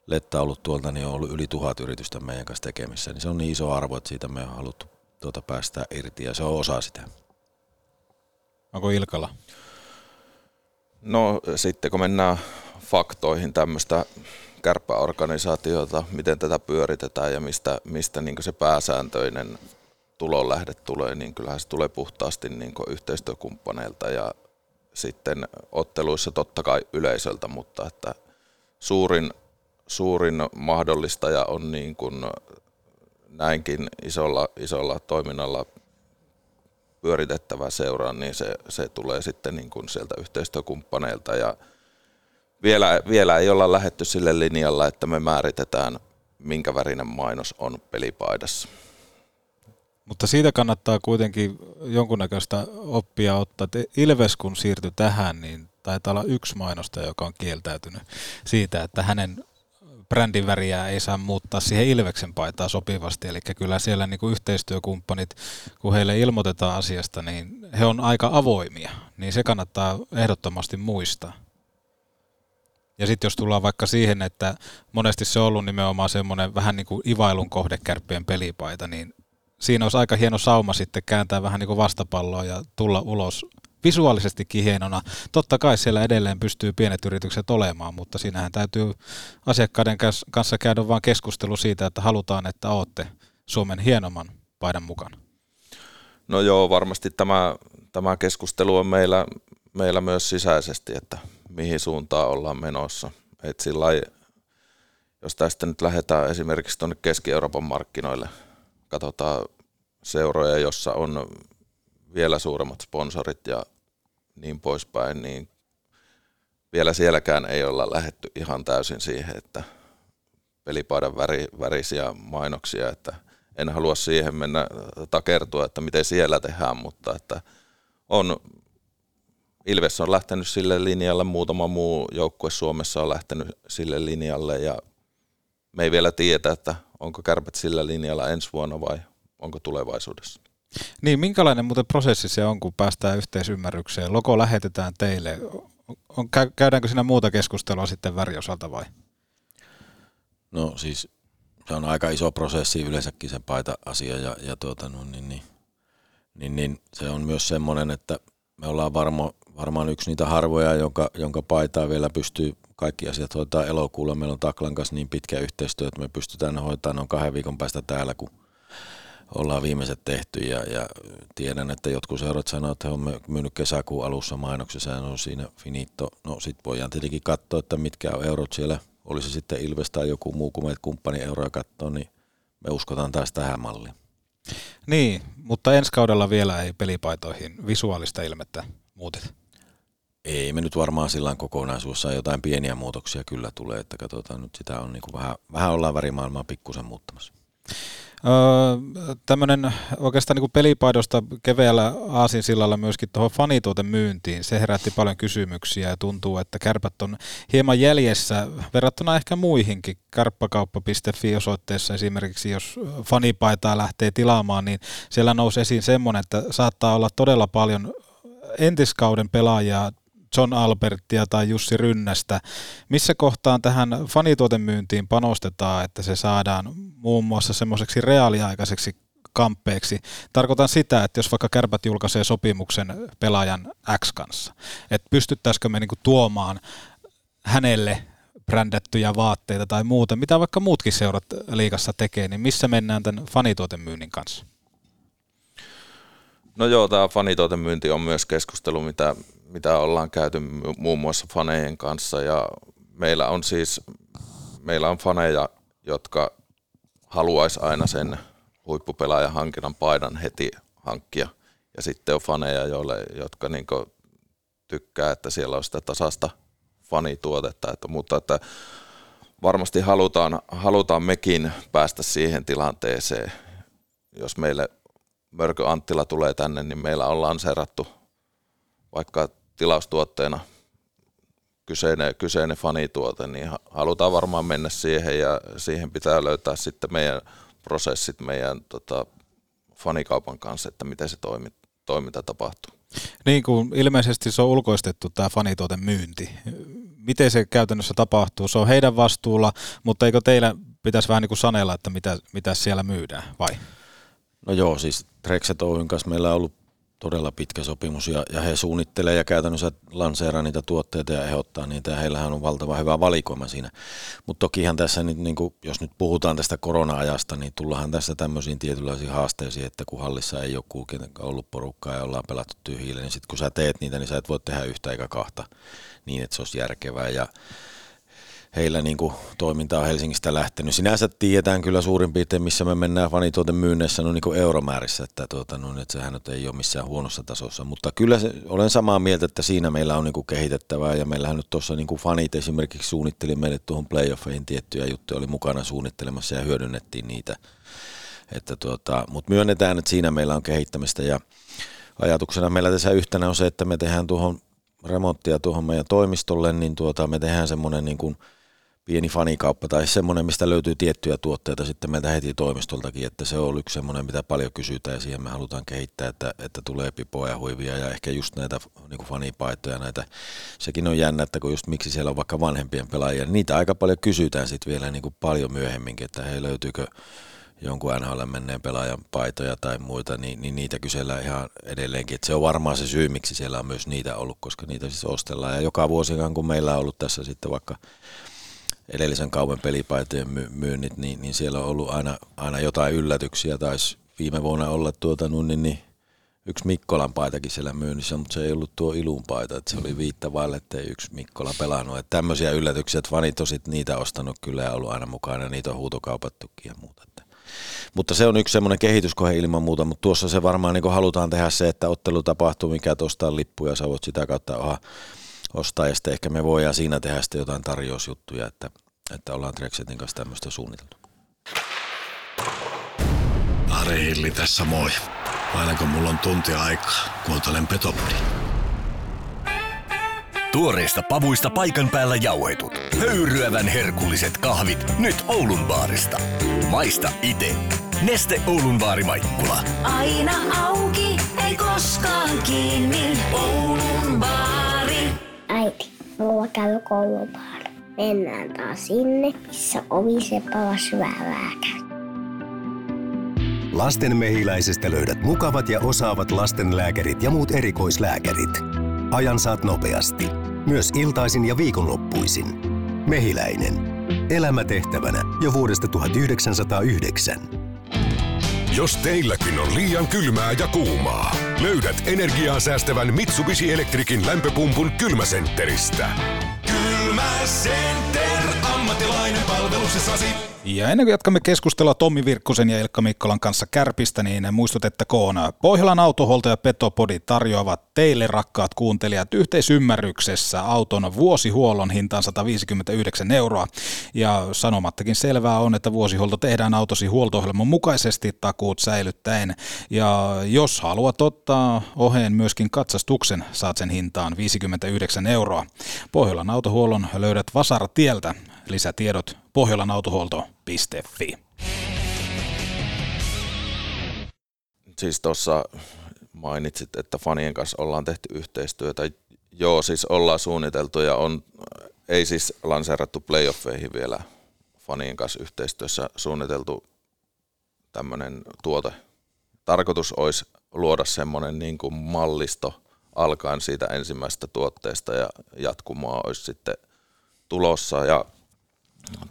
lettaulut tuolta, niin on ollut yli tuhat yritystä meidän kanssa tekemissä, niin se on niin iso arvo, että siitä me on haluttu tuota päästä irti ja se on osa sitä. Onko Ilkala? No sitten kun mennään faktoihin tämmöistä kärppäorganisaatiota, miten tätä pyöritetään ja mistä, mistä niin se pääsääntöinen tulonlähde tulee, niin kyllähän se tulee puhtaasti niin yhteistyökumppaneilta ja sitten otteluissa totta kai yleisöltä, mutta että suurin suurin mahdollistaja on niin kuin näinkin isolla, isolla toiminnalla pyöritettävä seura, niin se, se tulee sitten niin kuin sieltä yhteistyökumppaneilta ja vielä, vielä ei olla lähetty sille linjalla, että me määritetään, minkä värinen mainos on pelipaidassa. Mutta siitä kannattaa kuitenkin jonkunnäköistä oppia ottaa. Ilves kun siirtyi tähän, niin taitaa olla yksi mainosta, joka on kieltäytynyt siitä, että hänen brändin väriä ei saa muuttaa siihen Ilveksen paitaa sopivasti. Eli kyllä siellä niin kuin yhteistyökumppanit, kun heille ilmoitetaan asiasta, niin he on aika avoimia. Niin se kannattaa ehdottomasti muistaa. Ja sitten jos tullaan vaikka siihen, että monesti se on ollut nimenomaan semmoinen vähän niin kuin ivailun kohde kärppien pelipaita, niin siinä olisi aika hieno sauma sitten kääntää vähän niin kuin vastapalloa ja tulla ulos visuaalisestikin hienona. Totta kai siellä edelleen pystyy pienet yritykset olemaan, mutta siinähän täytyy asiakkaiden kanssa käydä vain keskustelu siitä, että halutaan, että olette Suomen hienomman paidan mukana. No joo, varmasti tämä, tämä keskustelu on meillä, meillä myös sisäisesti, että mihin suuntaan ollaan menossa. Et sillä jos tästä nyt lähdetään esimerkiksi tuonne Keski-Euroopan markkinoille, katsotaan seuroja, jossa on vielä suuremmat sponsorit ja niin poispäin, niin vielä sielläkään ei olla lähetty ihan täysin siihen, että pelipaidan väri, värisiä mainoksia, että en halua siihen mennä takertua, että miten siellä tehdään, mutta että on, Ilves on lähtenyt sille linjalle, muutama muu joukkue Suomessa on lähtenyt sille linjalle ja me ei vielä tiedä, että onko kärpät sillä linjalla ensi vuonna vai onko tulevaisuudessa. Niin, minkälainen muuten prosessi se on, kun päästään yhteisymmärrykseen? Logo lähetetään teille. On, käydäänkö siinä muuta keskustelua sitten väriosalta vai? No siis se on aika iso prosessi yleensäkin se paita-asia ja, ja tuota, no, niin, niin, niin, niin, se on myös semmoinen, että me ollaan varmo, varmaan yksi niitä harvoja, jonka, jonka paitaa vielä pystyy kaikki asiat hoitaa elokuulla. Meillä on Taklan kanssa niin pitkä yhteistyö, että me pystytään hoitamaan noin kahden viikon päästä täällä, kun ollaan viimeiset tehty ja, ja tiedän, että jotkut seurat sanoo, että he on myynyt kesäkuun alussa mainoksessa ja on siinä finito. No sit voidaan tietenkin katsoa, että mitkä on eurot siellä, olisi sitten Ilves tai joku muu, kun meitä kumppani euroja katsoo, niin me uskotaan taas tähän malliin. Niin, mutta ensi kaudella vielä ei pelipaitoihin visuaalista ilmettä muuteta. Ei me nyt varmaan sillä kokonaisuudessa jotain pieniä muutoksia kyllä tulee, että katsotaan nyt sitä on niin kuin vähän, vähän ollaan värimaailmaa pikkusen muuttamassa. Öö, tämmöinen oikeastaan niin pelipaidosta keveällä aasinsillalla myöskin tuohon fanituotemyyntiin. Se herätti paljon kysymyksiä ja tuntuu, että kärpät on hieman jäljessä verrattuna ehkä muihinkin. Kärppäkauppa.fi osoitteessa esimerkiksi, jos fanipaitaa lähtee tilaamaan, niin siellä nousi esiin semmoinen, että saattaa olla todella paljon entiskauden pelaajia John Albertia tai Jussi Rynnästä. Missä kohtaan tähän fanituotemyyntiin panostetaan, että se saadaan muun muassa semmoiseksi reaaliaikaiseksi kamppeeksi. Tarkoitan sitä, että jos vaikka kärpät julkaisee sopimuksen pelaajan X kanssa, että pystyttäisikö me niinku tuomaan hänelle brändättyjä vaatteita tai muuta, mitä vaikka muutkin seurat liikassa tekee, niin missä mennään tämän fanituotemyynnin kanssa? No joo, tämä fanituotemyynti on myös keskustelu, mitä mitä ollaan käyty muun muassa fanejen kanssa ja meillä on siis meillä on faneja, jotka haluaisi aina sen huippupelaajan hankinnan paidan heti hankkia. Ja sitten on faneja, joille, jotka niin tykkää, että siellä on sitä tasasta fanituotetta. Että, mutta että varmasti halutaan, halutaan mekin päästä siihen tilanteeseen, jos meille Mörkö Anttila tulee tänne, niin meillä on lanseerattu vaikka tilaustuotteena kyseinen, kyseinen fanituote, niin halutaan varmaan mennä siihen ja siihen pitää löytää sitten meidän prosessit meidän tota, fanikaupan kanssa, että miten se toimi, toiminta tapahtuu. Niin kuin ilmeisesti se on ulkoistettu tämä fanituoten myynti. Miten se käytännössä tapahtuu? Se on heidän vastuulla, mutta eikö teillä pitäisi vähän niin kuin sanella, että mitä, mitä siellä myydään, vai? No joo, siis Trexet Oyn kanssa meillä on ollut todella pitkä sopimus ja, ja he suunnittelee ja käytännössä lanseeraa niitä tuotteita ja ehdottaa niitä ja heillähän on valtava hyvä valikoima siinä. Mutta tokihan tässä nyt, niin kuin, jos nyt puhutaan tästä korona-ajasta, niin tullahan tässä tämmöisiin tietynlaisiin haasteisiin, että kun hallissa ei ole kulkenut ollut porukkaa ja ollaan pelattu tyhjille, niin sitten kun sä teet niitä, niin sä et voi tehdä yhtä eikä kahta niin, että se olisi järkevää ja heillä niin kuin toiminta on Helsingistä lähtenyt. Sinänsä tiedetään kyllä suurin piirtein, missä me mennään fanituoten myynnissä no niin kuin euromäärissä, että, tuota, no, että sehän nyt ei ole missään huonossa tasossa. Mutta kyllä se, olen samaa mieltä, että siinä meillä on niin kuin kehitettävää ja meillähän nyt tuossa niin kuin fanit esimerkiksi suunnitteli meille tuohon playoffeihin tiettyjä juttuja, oli mukana suunnittelemassa ja hyödynnettiin niitä. Että tuota, mutta myönnetään, että siinä meillä on kehittämistä ja ajatuksena meillä tässä yhtenä on se, että me tehdään tuohon remonttia tuohon meidän toimistolle, niin tuota, me tehdään semmoinen niin kuin pieni fanikauppa tai semmoinen, mistä löytyy tiettyjä tuotteita sitten meiltä heti toimistoltakin, että se on yksi semmoinen, mitä paljon kysytään ja siihen me halutaan kehittää, että, että tulee pipoja ja huivia ja ehkä just näitä niin kuin fanipaitoja näitä. Sekin on jännä, että kun just miksi siellä on vaikka vanhempien pelaajia, niin niitä aika paljon kysytään sitten vielä niin kuin paljon myöhemminkin, että hei löytyykö jonkun NHL menneen pelaajan paitoja tai muita, niin, niin niitä kysellään ihan edelleenkin. Et se on varmaan se syy, miksi siellä on myös niitä ollut, koska niitä siis ostellaan. Ja joka vuosikaan, kun meillä on ollut tässä sitten vaikka edellisen kaupan pelipaitojen myynnit, niin, niin siellä on ollut aina, aina jotain yllätyksiä. Taisi viime vuonna olla tuota, niin, niin yksi Mikkolan paitakin siellä myynnissä, mutta se ei ollut tuo ilun paita, että se oli viitta vaille, että ei yksi Mikkola pelannut. Että tämmöisiä yllätyksiä, että fanit on niitä ostanut kyllä ja ollut aina mukana, niitä on huutokaupattukin ja muuta. Mutta se on yksi semmoinen kehityskohe ilman muuta, mutta tuossa se varmaan niin halutaan tehdä se, että ottelu tapahtuu, mikä ostaa lippuja, sä voit sitä kautta oha, ostaa ja sitten ehkä me voidaan siinä tehdä sitten jotain tarjousjuttuja, että, että ollaan Trexetin kanssa tämmöistä suunniteltu. Ari Hilli tässä moi. Aina kun mulla on tunti aikaa, kuuntelen Petopodi. Tuoreista pavuista paikan päällä jauhetut. Höyryävän herkulliset kahvit nyt Oulun baarista. Maista ite. Neste Oulun baari Maikkula. Aina auki, ei koskaan kiinni. Oulun baari. Mulla käy koulubaari. Mennään taas sinne, missä ovi se palas Lasten mehiläisestä löydät mukavat ja osaavat lastenlääkärit ja muut erikoislääkärit. Ajan saat nopeasti myös iltaisin ja viikonloppuisin. Mehiläinen. Elämä tehtävänä jo vuodesta 1909. Jos teilläkin on liian kylmää ja kuumaa, löydät energiaa säästävän Mitsubishi Electricin lämpöpumpun kylmäsentteristä. Kylmäcenter, ammattilainen palveluksessasi. Ja ennen kuin jatkamme keskustelua Tommi Virkkusen ja Ilkka Mikkolan kanssa Kärpistä, niin muistutettakoon, Pohjolan autoholto ja Petopodi tarjoavat teille rakkaat kuuntelijat yhteisymmärryksessä auton vuosihuollon hintaan 159 euroa. Ja sanomattakin selvää on, että vuosihuolto tehdään autosi huolto mukaisesti takuut säilyttäen. Ja jos haluat ottaa oheen myöskin katsastuksen, saat sen hintaan 59 euroa. Pohjolan autohuollon löydät Vasaratieltä. Lisätiedot pohjolanautohuolto.fi. Siis tuossa mainitsit, että fanien kanssa ollaan tehty yhteistyötä. Joo, siis ollaan suunniteltu ja on, ei siis lanseerattu playoffeihin vielä fanien kanssa yhteistyössä suunniteltu tämmöinen tuote. Tarkoitus olisi luoda semmoinen niin kuin mallisto alkaen siitä ensimmäisestä tuotteesta ja jatkumoa olisi sitten tulossa ja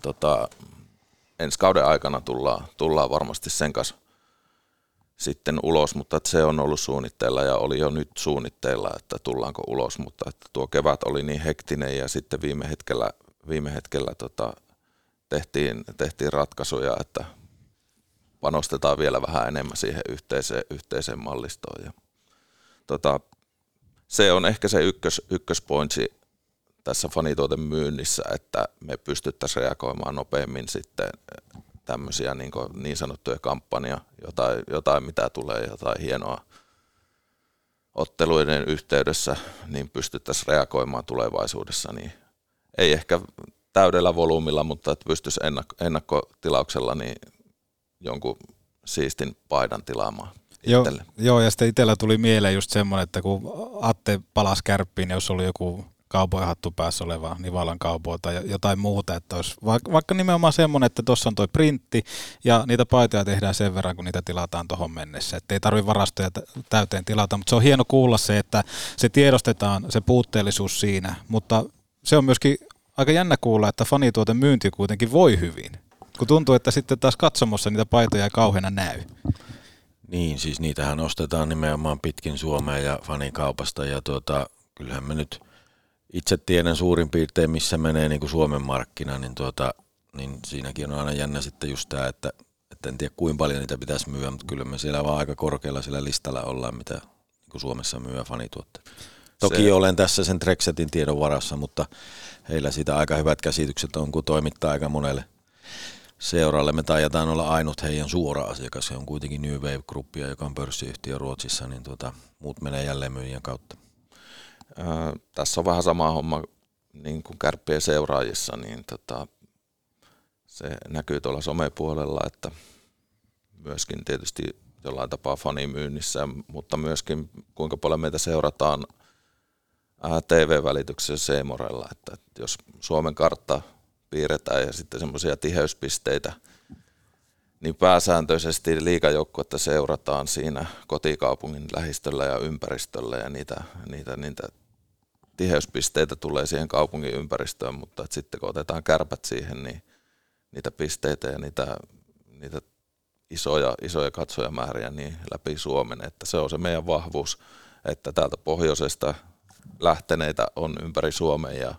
tota, ensi kauden aikana tullaan, tullaan varmasti sen kanssa sitten ulos, mutta se on ollut suunnitteilla ja oli jo nyt suunnitteilla, että tullaanko ulos, mutta että tuo kevät oli niin hektinen ja sitten viime hetkellä, viime hetkellä tota, tehtiin, tehtiin ratkaisuja, että panostetaan vielä vähän enemmän siihen yhteiseen, yhteiseen mallistoon. Ja, tota, se on ehkä se ykkös, ykköspointsi tässä fanituoten myynnissä, että me pystyttäisiin reagoimaan nopeammin sitten tämmöisiä niin, niin sanottuja kampanja, jotain, jotain mitä tulee, jotain hienoa otteluiden yhteydessä, niin pystyttäisiin reagoimaan tulevaisuudessa, niin ei ehkä täydellä volyymilla, mutta että pystyisi ennakko, ennakkotilauksella niin jonkun siistin paidan tilaamaan. Joo, joo, ja sitten itsellä tuli mieleen just semmoinen, että kun Atte palasi kärppiin, jos oli joku kaupoihattu päässä oleva Nivalan kaupoi tai jotain muuta, että olisi vaikka, vaikka nimenomaan semmoinen, että tuossa on tuo printti ja niitä paitoja tehdään sen verran, kun niitä tilataan tuohon mennessä, että ei tarvitse varastoja täyteen tilata, mutta se on hieno kuulla se, että se tiedostetaan, se puutteellisuus siinä, mutta se on myöskin aika jännä kuulla, että fanituoten myynti kuitenkin voi hyvin, kun tuntuu, että sitten taas katsomossa niitä paitoja ei kauheana näy. Niin, siis niitähän ostetaan nimenomaan pitkin Suomea ja fanikaupasta ja tuota, kyllähän me nyt – itse tiedän suurin piirtein, missä menee niin kuin Suomen markkina, niin, tuota, niin siinäkin on aina jännä sitten just tämä, että, että en tiedä kuinka paljon niitä pitäisi myyä, mutta kyllä me siellä vaan aika korkealla sillä listalla ollaan, mitä niin kuin Suomessa myyä fanituotteita. Toki se... olen tässä sen Trexetin tiedon varassa, mutta heillä siitä aika hyvät käsitykset on, kun toimittaa aika monelle seuralle. Me taidetaan olla ainut heidän suora asiakas. Se on kuitenkin New Wave Groupia, joka on pörssiyhtiö Ruotsissa, niin tuota, muut menee jälleen myyjän kautta. Tässä on vähän sama homma niin kuin kärppien seuraajissa, niin tota, se näkyy tuolla somepuolella, että myöskin tietysti jollain tapaa fanimyynnissä, mutta myöskin kuinka paljon meitä seurataan TV-välityksessä Seemorella, että jos Suomen kartta piirretään ja sitten semmoisia tiheyspisteitä, niin pääsääntöisesti liikajoukkuetta seurataan siinä kotikaupungin lähistöllä ja ympäristöllä ja niitä, niitä, niitä tiheyspisteitä tulee siihen kaupungin ympäristöön, mutta että sitten kun otetaan kärpät siihen, niin niitä pisteitä ja niitä, niitä isoja, isoja katsojamääriä niin läpi Suomen, että se on se meidän vahvuus, että täältä pohjoisesta lähteneitä on ympäri Suomea ja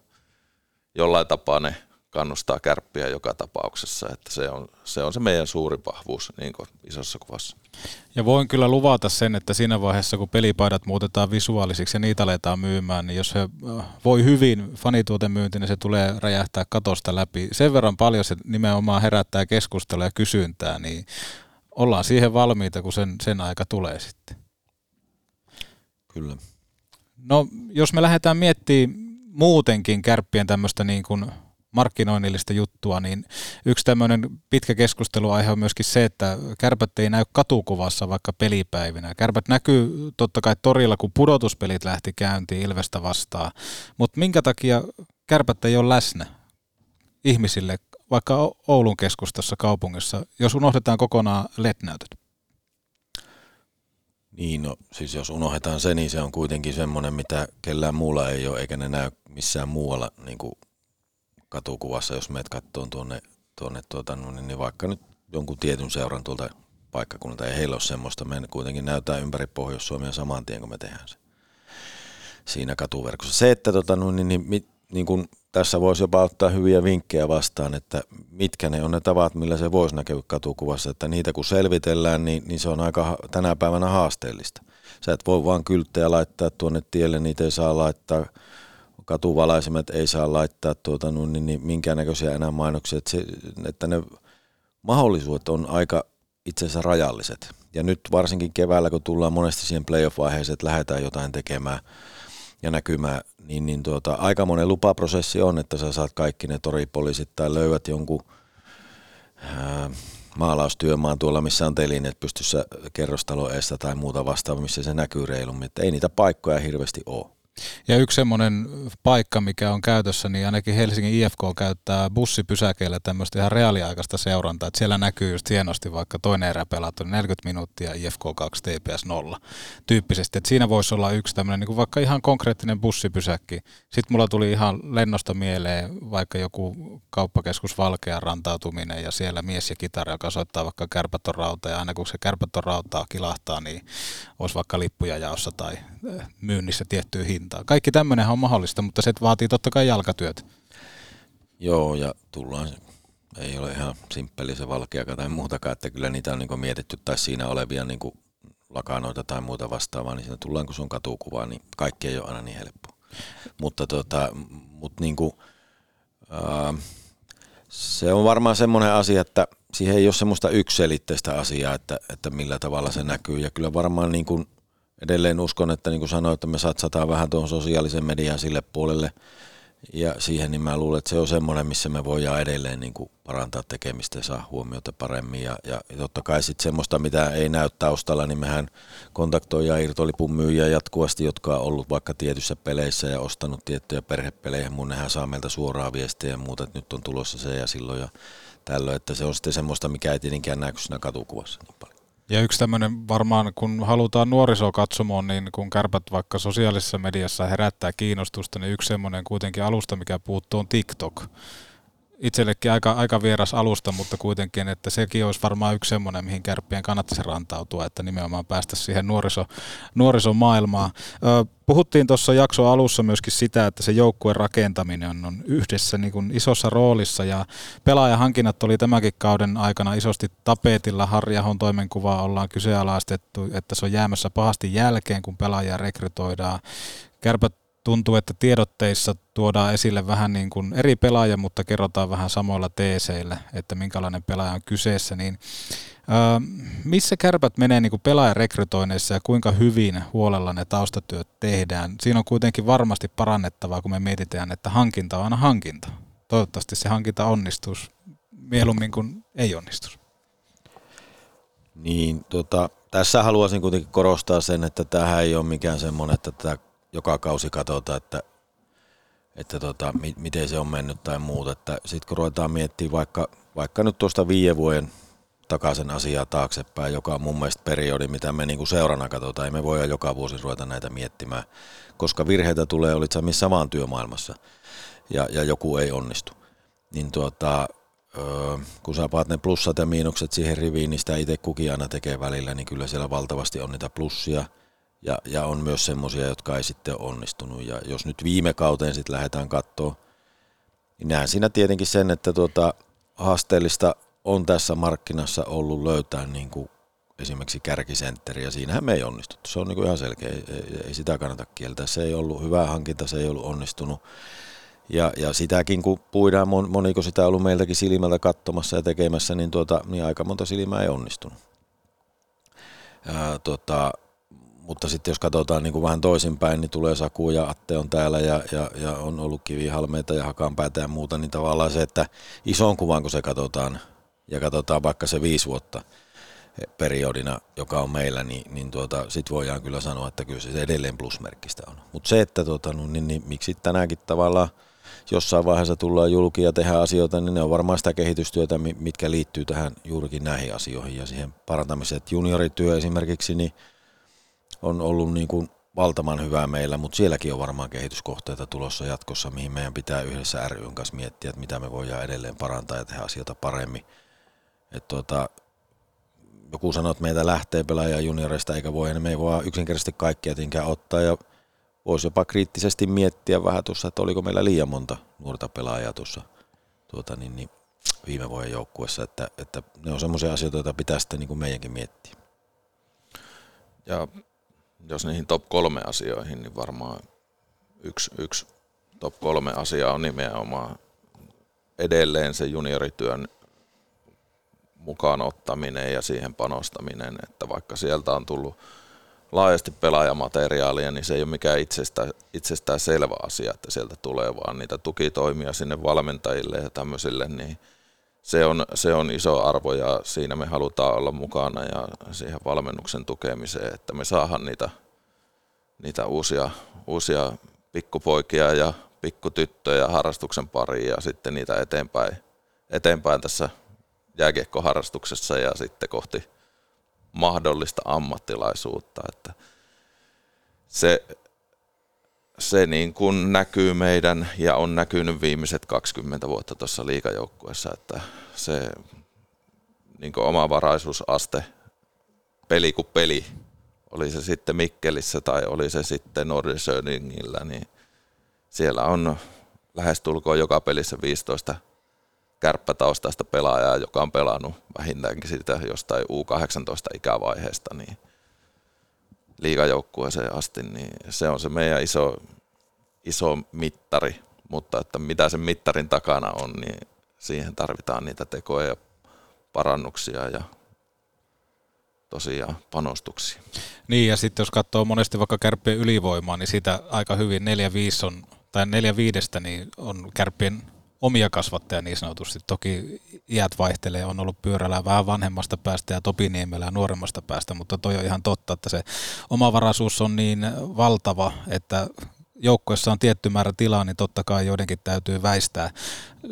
jollain tapaa ne kannustaa kärppiä joka tapauksessa, että se on se, on se meidän suuri vahvuus niin kuin isossa kuvassa. Ja voin kyllä luvata sen, että siinä vaiheessa, kun pelipaidat muutetaan visuaalisiksi ja niitä aletaan myymään, niin jos he äh, voi hyvin fanituotemyynti, niin se tulee räjähtää katosta läpi. Sen verran paljon se nimenomaan herättää keskustelua ja kysyntää, niin ollaan siihen valmiita, kun sen, sen aika tulee sitten. Kyllä. No, jos me lähdetään miettimään muutenkin kärppien tämmöistä niin kuin markkinoinnillista juttua, niin yksi tämmöinen pitkä keskusteluaihe on myöskin se, että kärpät ei näy katukuvassa vaikka pelipäivinä. Kärpät näkyy totta kai torilla, kun pudotuspelit lähti käyntiin Ilvestä vastaan, mutta minkä takia kärpät ei ole läsnä ihmisille vaikka Oulun keskustassa kaupungissa, jos unohdetaan kokonaan LED-näytöt? Niin, no siis jos unohdetaan se, niin se on kuitenkin semmoinen, mitä kellään muulla ei ole, eikä ne näy missään muualla niin kuin katukuvassa, jos meet kattoon tuonne, tuonne tuota, niin, niin vaikka nyt jonkun tietyn seuran tuolta paikkakunnalta, ei heillä ole semmoista. Me kuitenkin näytää ympäri Pohjois-Suomea saman tien, kun me tehdään se siinä katuverkossa. Se, että tota, no, niin, niin, niin kun tässä voisi jopa ottaa hyviä vinkkejä vastaan, että mitkä ne on ne tavat, millä se voisi näkyä katukuvassa, että niitä kun selvitellään, niin, niin se on aika tänä päivänä haasteellista. Sä et voi vaan kylttejä laittaa tuonne tielle, niitä ei saa laittaa, katuvalaisimet ei saa laittaa tuota, niin, niin minkäännäköisiä enää mainoksia, että, se, että ne mahdollisuudet on aika itse asiassa rajalliset. Ja nyt varsinkin keväällä, kun tullaan monesti siihen playoff-vaiheeseen, että lähdetään jotain tekemään ja näkymään, niin, niin tuota, aika monen lupaprosessi on, että sä saat kaikki ne toripoliisit tai löydät jonkun ää, maalaustyömaan tuolla, missä on telineet pystyssä kerrostaloeesta tai muuta vastaavaa, missä se näkyy reilummin. Että ei niitä paikkoja hirveästi ole. Ja yksi semmoinen paikka, mikä on käytössä, niin ainakin Helsingin IFK käyttää bussipysäkeillä tämmöistä ihan reaaliaikaista seurantaa, että siellä näkyy just hienosti vaikka toinen erä pelattu 40 minuuttia IFK 2 TPS 0 tyyppisesti, että siinä voisi olla yksi tämmöinen niin vaikka ihan konkreettinen bussipysäkki. Sitten mulla tuli ihan lennosta mieleen vaikka joku kauppakeskus Valkean rantautuminen ja siellä mies ja kitara, joka soittaa vaikka kärpäton rauta ja aina kun se kärpäton rautaa kilahtaa, niin olisi vaikka lippuja jaossa tai myynnissä tiettyyn hintaan hintaa. Kaikki tämmöinen on mahdollista, mutta se vaatii totta kai jalkatyöt. Joo, ja tullaan, ei ole ihan simppeli se valkeaka tai muutakaan, että kyllä niitä on niin mietitty, tai siinä olevia niin lakanoita tai muuta vastaavaa, niin siinä tullaan, kun se on katukuva, niin kaikki ei ole aina niin helppoa. Mutta tota, mut niin kuin, ää, se on varmaan semmoinen asia, että siihen ei ole semmoista ykselitteistä asiaa, että, että millä tavalla se näkyy. Ja kyllä varmaan niin kuin edelleen uskon, että niin kuin sanoin, että me satsataan vähän tuohon sosiaalisen median sille puolelle ja siihen, niin mä luulen, että se on semmoinen, missä me voidaan edelleen niin kuin parantaa tekemistä ja saa huomiota paremmin. Ja, ja totta kai sitten semmoista, mitä ei näy taustalla, niin mehän kontaktoidaan irtolipun myyjiä jatkuvasti, jotka on ollut vaikka tietyissä peleissä ja ostanut tiettyjä perhepelejä. Mun nehän saa meiltä suoraa viestiä ja muuta, että nyt on tulossa se ja silloin ja tällöin. Että se on sitten semmoista, mikä ei tietenkään näy siinä katukuvassa niin paljon. Ja yksi tämmöinen varmaan, kun halutaan nuorisoa katsomaan, niin kun kärpät vaikka sosiaalisessa mediassa herättää kiinnostusta, niin yksi semmoinen kuitenkin alusta, mikä puuttuu, on TikTok. Itsellekin aika, aika vieras alusta, mutta kuitenkin, että sekin olisi varmaan yksi semmoinen, mihin kärppien kannattaisi rantautua, että nimenomaan päästä siihen nuoriso, nuorisomaailmaan. Puhuttiin tuossa jakson alussa myöskin sitä, että se joukkueen rakentaminen on yhdessä niin kuin isossa roolissa ja pelaajahankinnat oli tämänkin kauden aikana isosti tapetilla. Harri Ahon toimenkuvaa ollaan kyseenalaistettu, että se on jäämässä pahasti jälkeen, kun pelaajia rekrytoidaan. Kärpät tuntuu, että tiedotteissa tuodaan esille vähän niin kuin eri pelaaja, mutta kerrotaan vähän samoilla teeseillä, että minkälainen pelaaja on kyseessä, niin ö, missä kärpät menee niin kuin pelaajarekrytoinneissa ja kuinka hyvin huolella ne taustatyöt tehdään? Siinä on kuitenkin varmasti parannettavaa, kun me mietitään, että hankinta on aina hankinta. Toivottavasti se hankinta onnistus mieluummin kuin ei onnistus. Niin, tota, tässä haluaisin kuitenkin korostaa sen, että tähän ei ole mikään semmoinen, että tätä joka kausi katsotaan, että, että tota, mi, miten se on mennyt tai muuta. Sitten kun ruvetaan miettimään vaikka, vaikka nyt tuosta viiden vuoden takaisin asiaa taaksepäin, joka on mun mielestä periodi, mitä me niinku seurana katsotaan. Ei me voida joka vuosi ruveta näitä miettimään, koska virheitä tulee, olit sä missä vaan työmaailmassa ja, ja joku ei onnistu. Niin tuota, kun sä paat ne plussat ja miinukset siihen riviin, niin sitä itse kukin aina tekee välillä, niin kyllä siellä valtavasti on niitä plussia – ja, ja on myös semmoisia, jotka ei sitten onnistunut. Ja jos nyt viime kauteen sitten lähdetään katsoa, niin näen siinä tietenkin sen, että tuota, haasteellista on tässä markkinassa ollut löytää niin kuin esimerkiksi kärkisentteri, ja siinähän me ei onnistuttu. Se on niin kuin ihan selkeä, ei, ei, sitä kannata kieltää. Se ei ollut hyvä hankinta, se ei ollut onnistunut. Ja, ja sitäkin, kun puidaan, moniko sitä ollut meiltäkin silmältä katsomassa ja tekemässä, niin, tuota, niin aika monta silmää ei onnistunut. Ää, tota, mutta sitten jos katsotaan niin kuin vähän toisinpäin, niin tulee Saku ja Atte on täällä ja, ja, ja on ollut kivihalmeita ja hakanpäätä ja muuta, niin tavallaan se, että ison kuvan kun se katsotaan ja katsotaan vaikka se viisi vuotta periodina, joka on meillä, niin, niin tuota, sitten voidaan kyllä sanoa, että kyllä se edelleen plusmerkkistä on. Mutta se, että tuota, no, niin, niin, miksi tänäänkin tavallaan jossain vaiheessa tullaan julki ja tehdään asioita, niin ne on varmaan sitä kehitystyötä, mitkä liittyy tähän juurikin näihin asioihin ja siihen parantamiseen. Että juniorityö esimerkiksi, niin on ollut niin kuin valtavan hyvää meillä, mutta sielläkin on varmaan kehityskohteita tulossa jatkossa, mihin meidän pitää yhdessä ryn kanssa miettiä, että mitä me voidaan edelleen parantaa ja tehdä asioita paremmin. Et tuota, joku sanoo, että meitä lähtee pelaaja junioreista eikä voi, niin me ei voi yksinkertaisesti kaikkia tinkään ottaa ja voisi jopa kriittisesti miettiä vähän tuossa, että oliko meillä liian monta nuorta pelaajaa tuossa tuota, niin, niin, viime vuoden joukkuessa, että, että ne on semmoisia asioita, joita pitää sitten niin kuin meidänkin miettiä. Ja jos niihin top kolme asioihin, niin varmaan yksi, yksi top kolme asiaa on nimenomaan edelleen se juniorityön mukaan ottaminen ja siihen panostaminen, että vaikka sieltä on tullut laajasti pelaajamateriaalia, niin se ei ole mikään itsestään, itsestään selvä asia, että sieltä tulee vaan niitä tukitoimia sinne valmentajille ja tämmöisille, niin se on, se on iso arvo ja siinä me halutaan olla mukana ja siihen valmennuksen tukemiseen, että me saadaan niitä, niitä uusia, uusia pikkupoikia ja pikkutyttöjä harrastuksen pariin ja sitten niitä eteenpäin, eteenpäin tässä jääkiekkoharrastuksessa ja sitten kohti mahdollista ammattilaisuutta. Että se, se niin kuin näkyy meidän ja on näkynyt viimeiset 20 vuotta tuossa liikajoukkueessa, että se niin kuin omavaraisuusaste peli kuin peli, oli se sitten Mikkelissä tai oli se sitten Nordensöningillä, niin siellä on lähestulkoon joka pelissä 15 kärppätaustaista pelaajaa, joka on pelannut vähintäänkin sitä jostain U18 ikävaiheesta, niin liigajoukkueeseen asti, niin se on se meidän iso, iso mittari, mutta että mitä sen mittarin takana on, niin siihen tarvitaan niitä tekoja ja parannuksia ja tosiaan panostuksia. Niin ja sitten jos katsoo monesti vaikka kärppien ylivoimaa, niin sitä aika hyvin 4-5 on, tai 4-5 niin on kärppien omia kasvattajia niin sanotusti. Toki iät vaihtelee, on ollut pyörällä vähän vanhemmasta päästä ja Topi Niemelä nuoremmasta päästä, mutta toi on ihan totta, että se omavaraisuus on niin valtava, että joukkueessa on tietty määrä tilaa, niin totta kai joidenkin täytyy väistää.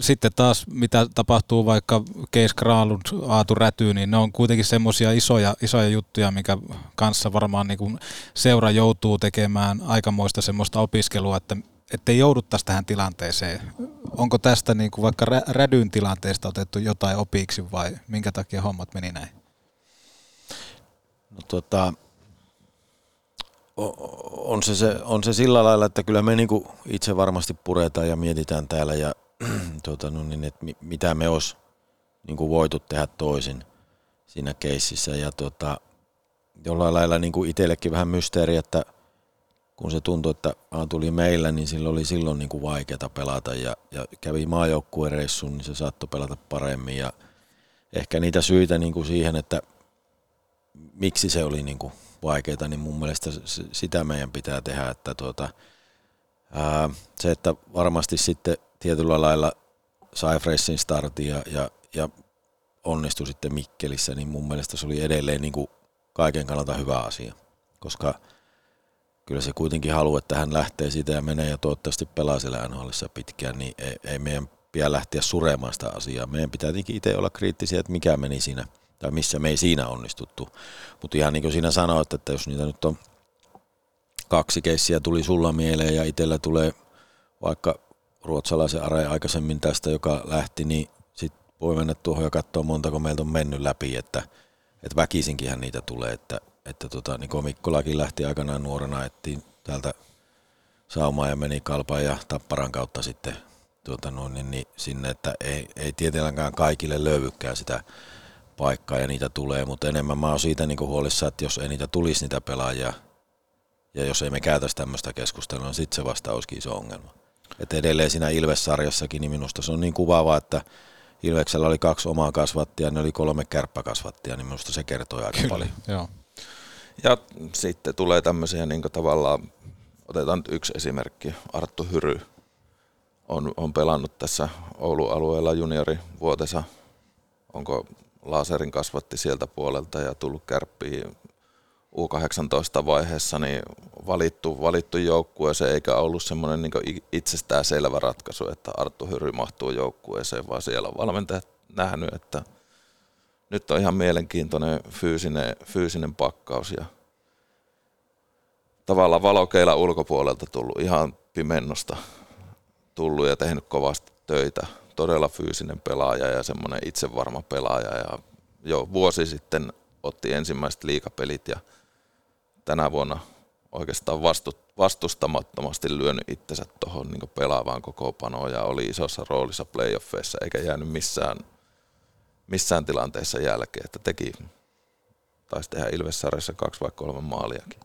Sitten taas, mitä tapahtuu vaikka Keis Kraalund, Aatu Räty, niin ne on kuitenkin semmoisia isoja, isoja juttuja, mikä kanssa varmaan niin kuin seura joutuu tekemään aikamoista semmoista opiskelua, että ettei jouduttaisi tähän tilanteeseen onko tästä niin kuin vaikka rä- rädyn tilanteesta otettu jotain opiksi vai minkä takia hommat meni näin? No, tota, on se, se, on se sillä lailla, että kyllä me niinku itse varmasti puretaan ja mietitään täällä ja tota, no niin, että mi- mitä me olisi niinku voitu tehdä toisin siinä keississä ja tota, jollain lailla niinku itsellekin vähän mysteeri, että kun se tuntui, että A tuli meillä, niin sillä oli silloin niinku vaikeaa pelata ja, ja kävi maajoukkueen reissun, niin se saattoi pelata paremmin ja ehkä niitä syitä niinku siihen, että miksi se oli niinku vaikeaa, niin mun mielestä sitä meidän pitää tehdä, että tuota, ää, se, että varmasti sitten tietyllä lailla sai freshin startin ja, ja, ja onnistui sitten Mikkelissä, niin mun mielestä se oli edelleen niin kuin kaiken kannalta hyvä asia, koska kyllä se kuitenkin haluaa, että hän lähtee siitä ja menee ja toivottavasti pelaa siellä NHLissa pitkään, niin ei, ei meidän pidä lähteä suremaan sitä asiaa. Meidän pitää tietenkin itse olla kriittisiä, että mikä meni siinä, tai missä me ei siinä onnistuttu. Mutta ihan niin kuin siinä sanoit, että jos niitä nyt on kaksi keissiä tuli sulla mieleen ja itsellä tulee vaikka ruotsalaisen are aikaisemmin tästä, joka lähti, niin sitten voi mennä tuohon ja katsoa montako meiltä on mennyt läpi, että, että väkisinkinhän niitä tulee, että, että tota, niin Mikkolakin lähti aikanaan nuorena, ettiin täältä saumaa ja meni kalpaan ja tapparan kautta sitten tuota noin, niin, niin sinne, että ei, ei tietenkään kaikille löydykään sitä paikkaa ja niitä tulee, mutta enemmän mä oon siitä niin huolissa, että jos ei niitä tulisi niitä pelaajia ja jos ei me käytäisi tämmöistä keskustelua, niin sitten se vasta olisikin iso ongelma. Et edelleen siinä Ilves-sarjassakin, niin minusta se on niin kuvaavaa, että Ilveksellä oli kaksi omaa kasvattia, ne oli kolme kärppäkasvattia, niin minusta se kertoo aika Kyllä, paljon. joo. Ja sitten tulee tämmöisiä niin tavallaan, otetaan nyt yksi esimerkki, Arttu Hyry on, on pelannut tässä Oulun alueella juniorivuotessa, onko laserin kasvatti sieltä puolelta ja tullut kärppiin U18 vaiheessa niin valittu, valittu joukkueeseen, eikä ollut semmoinen niin itsestään selvä ratkaisu, että Arttu Hyry mahtuu joukkueeseen, vaan siellä on valmentajat nähnyt, että nyt on ihan mielenkiintoinen fyysinen, fyysinen pakkaus ja tavallaan valokeila ulkopuolelta tullut ihan pimennosta tullut ja tehnyt kovasti töitä. Todella fyysinen pelaaja ja semmoinen itsevarma pelaaja ja jo vuosi sitten otti ensimmäiset liikapelit ja tänä vuonna oikeastaan vastu, vastustamattomasti lyönyt itsensä tuohon niin pelaavaan kokoopanoon ja oli isossa roolissa playoffeissa eikä jäänyt missään, missään tilanteessa jälkeen, että teki, taisi tehdä Ilvessarjassa kaksi vai kolme maaliakin.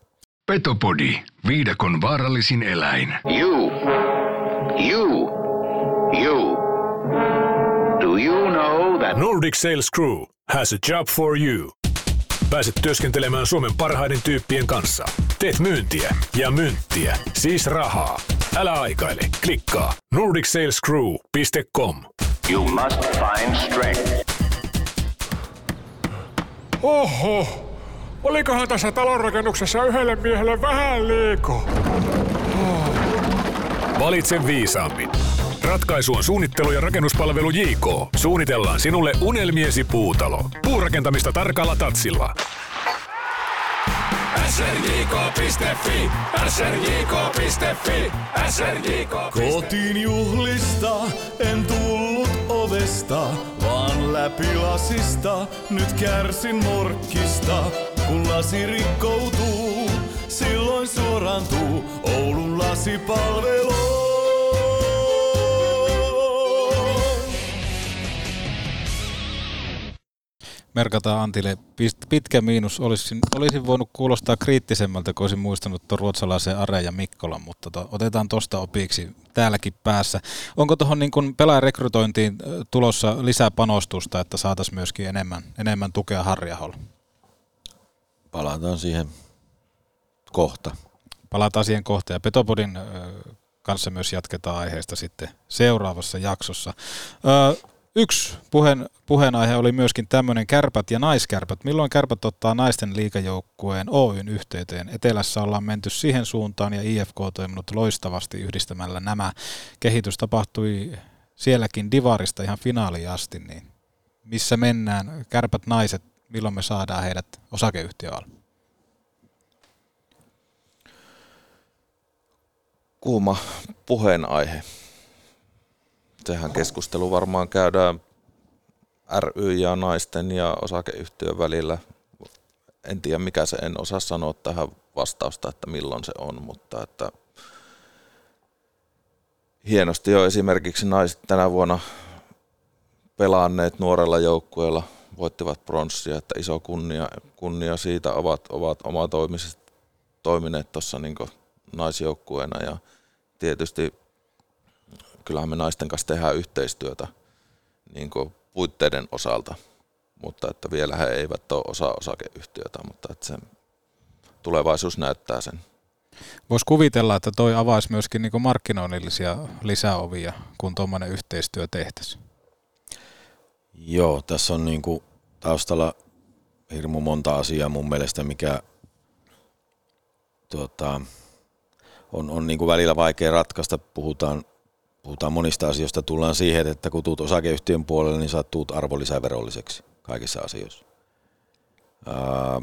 Petopodi, viidakon vaarallisin eläin. You. You. You. Do you know that... Nordic Sales Crew has a job for you. Pääset työskentelemään Suomen parhaiden tyyppien kanssa. Teet myyntiä ja mynttiä, siis rahaa. Älä aikaile, klikkaa nordicsalescrew.com. You must find strength. Oho, olikohan tässä talonrakennuksessa yhdelle miehelle vähän liikaa? Valitse viisaammin. Ratkaisu on suunnittelu ja rakennuspalvelu JK. Suunnitellaan sinulle unelmiesi puutalo. Puurakentamista tarkalla tatsilla. srjk.fi, srjk.fi, srjk. Kotiin juhlista en tullut ovesta, vaan läpi lasista. Nyt kärsin morkkista, kun lasi rikkoutuu. Silloin suorantuu Oulun lasipalvelu. Merkataan Antille pitkä miinus. Olisin, olisin voinut kuulostaa kriittisemmältä, kun olisin muistanut tuon ruotsalaisen Are ja Mikkolan, mutta tota, otetaan tuosta opiksi täälläkin päässä. Onko tuohon niin pelaajarekrytointiin tulossa lisää panostusta, että saataisiin myöskin enemmän, enemmän tukea Harjaholla? Palataan siihen kohta. Palataan siihen kohta ja Petopodin kanssa myös jatketaan aiheesta sitten seuraavassa jaksossa. Ö, Yksi puheen, puheenaihe oli myöskin tämmöinen kärpät ja naiskärpät. Milloin kärpät ottaa naisten liikajoukkueen Oyn yhteyteen? Etelässä ollaan menty siihen suuntaan ja IFK on toiminut loistavasti yhdistämällä nämä. Kehitys tapahtui sielläkin Divarista ihan finaaliin asti, niin missä mennään? Kärpät naiset, milloin me saadaan heidät osakeyhtiöalle? Kuuma puheenaihe sehän keskustelu varmaan käydään ry ja naisten ja osakeyhtiön välillä. En tiedä mikä se, en osaa sanoa tähän vastausta, että milloin se on, mutta että hienosti jo esimerkiksi naiset tänä vuonna pelaanneet nuorella joukkueella voittivat pronssia, että iso kunnia, kunnia siitä ovat, ovat omatoimisesti toimineet tuossa niin naisjoukkueena ja tietysti kyllähän me naisten kanssa tehdään yhteistyötä niin puitteiden osalta, mutta että vielä he eivät ole osa osakeyhtiötä, mutta että se tulevaisuus näyttää sen. Voisi kuvitella, että toi avaisi myöskin niin markkinoinnillisia lisäovia, kun tuommoinen yhteistyö tehtäisiin. Joo, tässä on niin kuin taustalla hirmu monta asiaa mun mielestä, mikä tuota, on, on niin kuin välillä vaikea ratkaista. Puhutaan, puhutaan monista asioista. Tullaan siihen, että kun tuut osakeyhtiön puolelle, niin saat tuut arvonlisäverolliseksi kaikissa asioissa. Ää,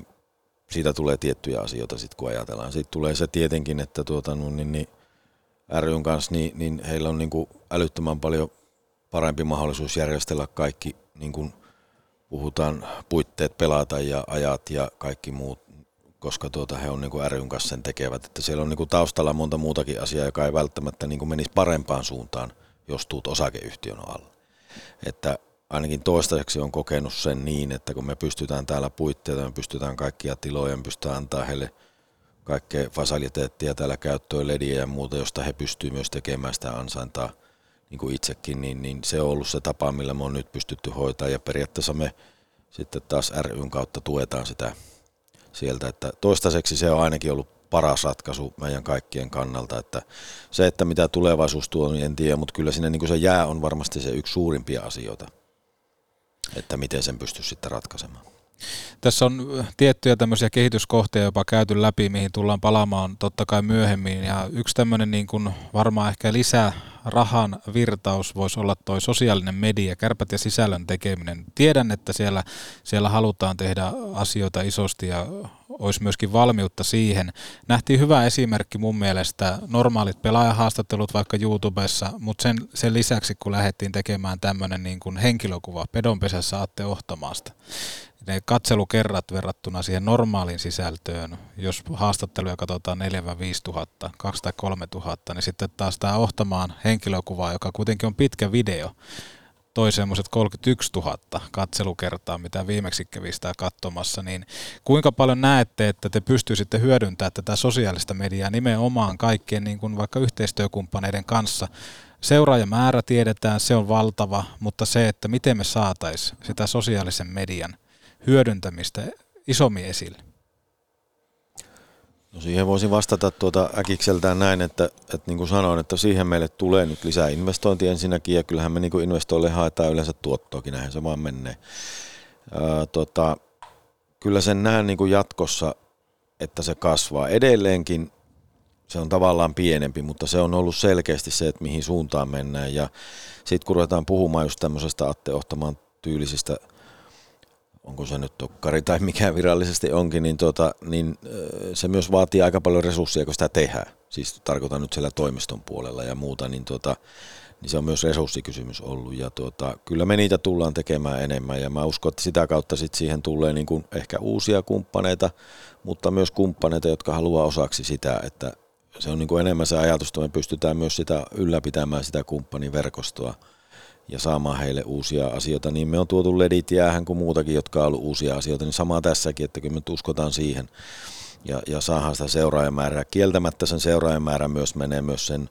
siitä tulee tiettyjä asioita sitten, kun ajatellaan. Sitten tulee se tietenkin, että tuota, no, niin, niin, ryn kanssa, niin, niin heillä on niin kuin älyttömän paljon parempi mahdollisuus järjestellä kaikki, niin kuin puhutaan, puitteet pelata ja ajat ja kaikki muut, koska tuota, he on niin kuin ryn kanssa sen tekevät. Että siellä on niin kuin taustalla monta muutakin asiaa, joka ei välttämättä niin kuin menisi parempaan suuntaan, jos tuut osakeyhtiön alla. Että ainakin toistaiseksi on kokenut sen niin, että kun me pystytään täällä puitteita, me pystytään kaikkia tiloja, me pystytään antaa heille kaikkea fasiliteettia täällä käyttöön, lediä ja muuta, josta he pystyvät myös tekemään sitä ansaintaa niin kuin itsekin, niin, niin se on ollut se tapa, millä me on nyt pystytty hoitaa ja periaatteessa me sitten taas ryn kautta tuetaan sitä sieltä, että toistaiseksi se on ainakin ollut paras ratkaisu meidän kaikkien kannalta, että se, että mitä tulevaisuus tuo, niin en tiedä, mutta kyllä sinne niin kuin se jää on varmasti se yksi suurimpia asioita että miten sen pystyisi sitten ratkaisemaan. Tässä on tiettyjä tämmöisiä kehityskohteja jopa käyty läpi, mihin tullaan palaamaan totta kai myöhemmin. Ja yksi tämmöinen niin kuin varmaan ehkä lisää rahan virtaus voisi olla toi sosiaalinen media, kärpät ja sisällön tekeminen. Tiedän, että siellä, siellä halutaan tehdä asioita isosti ja olisi myöskin valmiutta siihen. Nähtiin hyvä esimerkki mun mielestä, normaalit pelaajahaastattelut vaikka YouTubessa, mutta sen, sen lisäksi kun lähdettiin tekemään tämmöinen niin kuin henkilökuva pedonpesässä Atte Ohtamaasta, ne katselukerrat verrattuna siihen normaaliin sisältöön, jos haastatteluja katsotaan 4-5 tuhatta, 2 tai 3 tuhatta, niin sitten taas tämä Ohtamaan henkilökuva, joka kuitenkin on pitkä video, toi semmoiset 31 000 katselukertaa, mitä viimeksi kävi sitä katsomassa, niin kuinka paljon näette, että te pystyisitte hyödyntämään tätä sosiaalista mediaa nimenomaan kaikkien niin kuin vaikka yhteistyökumppaneiden kanssa? Seuraajamäärä tiedetään, se on valtava, mutta se, että miten me saataisiin sitä sosiaalisen median hyödyntämistä isommin esille? No siihen voisin vastata tuota äkikseltään näin, että, että niin kuin sanoin, että siihen meille tulee nyt lisää investointia ensinnäkin, ja kyllähän me niin kuin investoille haetaan yleensä tuottoakin, näin se vaan menee. Ää, tota, kyllä sen näen niin kuin jatkossa, että se kasvaa. Edelleenkin se on tavallaan pienempi, mutta se on ollut selkeästi se, että mihin suuntaan mennään. Ja sitten kun ruvetaan puhumaan just tämmöisestä Atte Ohtamaan tyylisistä – onko se nyt tokkari tai mikä virallisesti onkin, niin, tuota, niin se myös vaatii aika paljon resursseja, kun sitä tehdään. Siis tarkoitan nyt siellä toimiston puolella ja muuta, niin, tuota, niin se on myös resurssikysymys ollut. Ja tuota, kyllä me niitä tullaan tekemään enemmän ja mä uskon, että sitä kautta sit siihen tulee niin kuin ehkä uusia kumppaneita, mutta myös kumppaneita, jotka haluaa osaksi sitä, että se on niin kuin enemmän se ajatus, että me pystytään myös sitä ylläpitämään sitä kumppaniverkostoa ja saamaan heille uusia asioita, niin me on tuotu ledit jäähän kuin muutakin, jotka on ollut uusia asioita, niin samaa tässäkin, että kyllä me uskotaan siihen ja, ja saadaan sitä seuraajamäärää. Kieltämättä sen seuraajamäärä myös menee myös sen,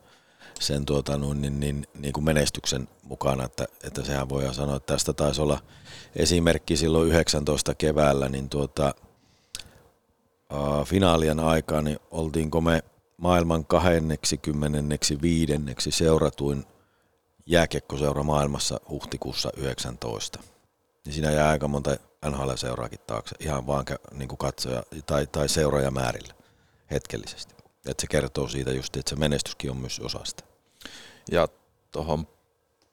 sen tuota, niin, niin, niin, niin kuin menestyksen mukana, että, että sehän voidaan sanoa, että tästä taisi olla esimerkki silloin 19 keväällä, niin tuota, uh, finaalien aikaan niin oltiinko me maailman 25. seuratuin jääkiekkoseura maailmassa huhtikuussa 19. Niin siinä jää aika monta NHL-seuraakin taakse, ihan vaan niin kuin katsoja tai, tai seuraajamäärillä hetkellisesti. Että se kertoo siitä just, että se menestyskin on myös osa sitä. Ja tuohon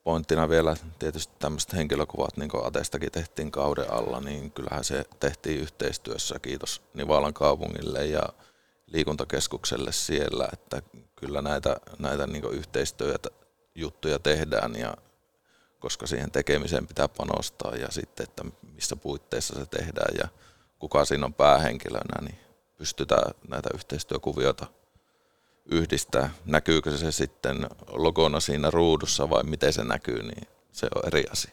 pointtina vielä tietysti tämmöiset henkilökuvat, niin kuin Atestakin tehtiin kauden alla, niin kyllähän se tehtiin yhteistyössä, kiitos Nivalan kaupungille ja liikuntakeskukselle siellä, että kyllä näitä, näitä niin yhteistyötä juttuja tehdään ja koska siihen tekemiseen pitää panostaa ja sitten, että missä puitteissa se tehdään ja kuka siinä on päähenkilönä, niin pystytään näitä yhteistyökuvioita yhdistää. Näkyykö se sitten logona siinä ruudussa vai miten se näkyy, niin se on eri asia.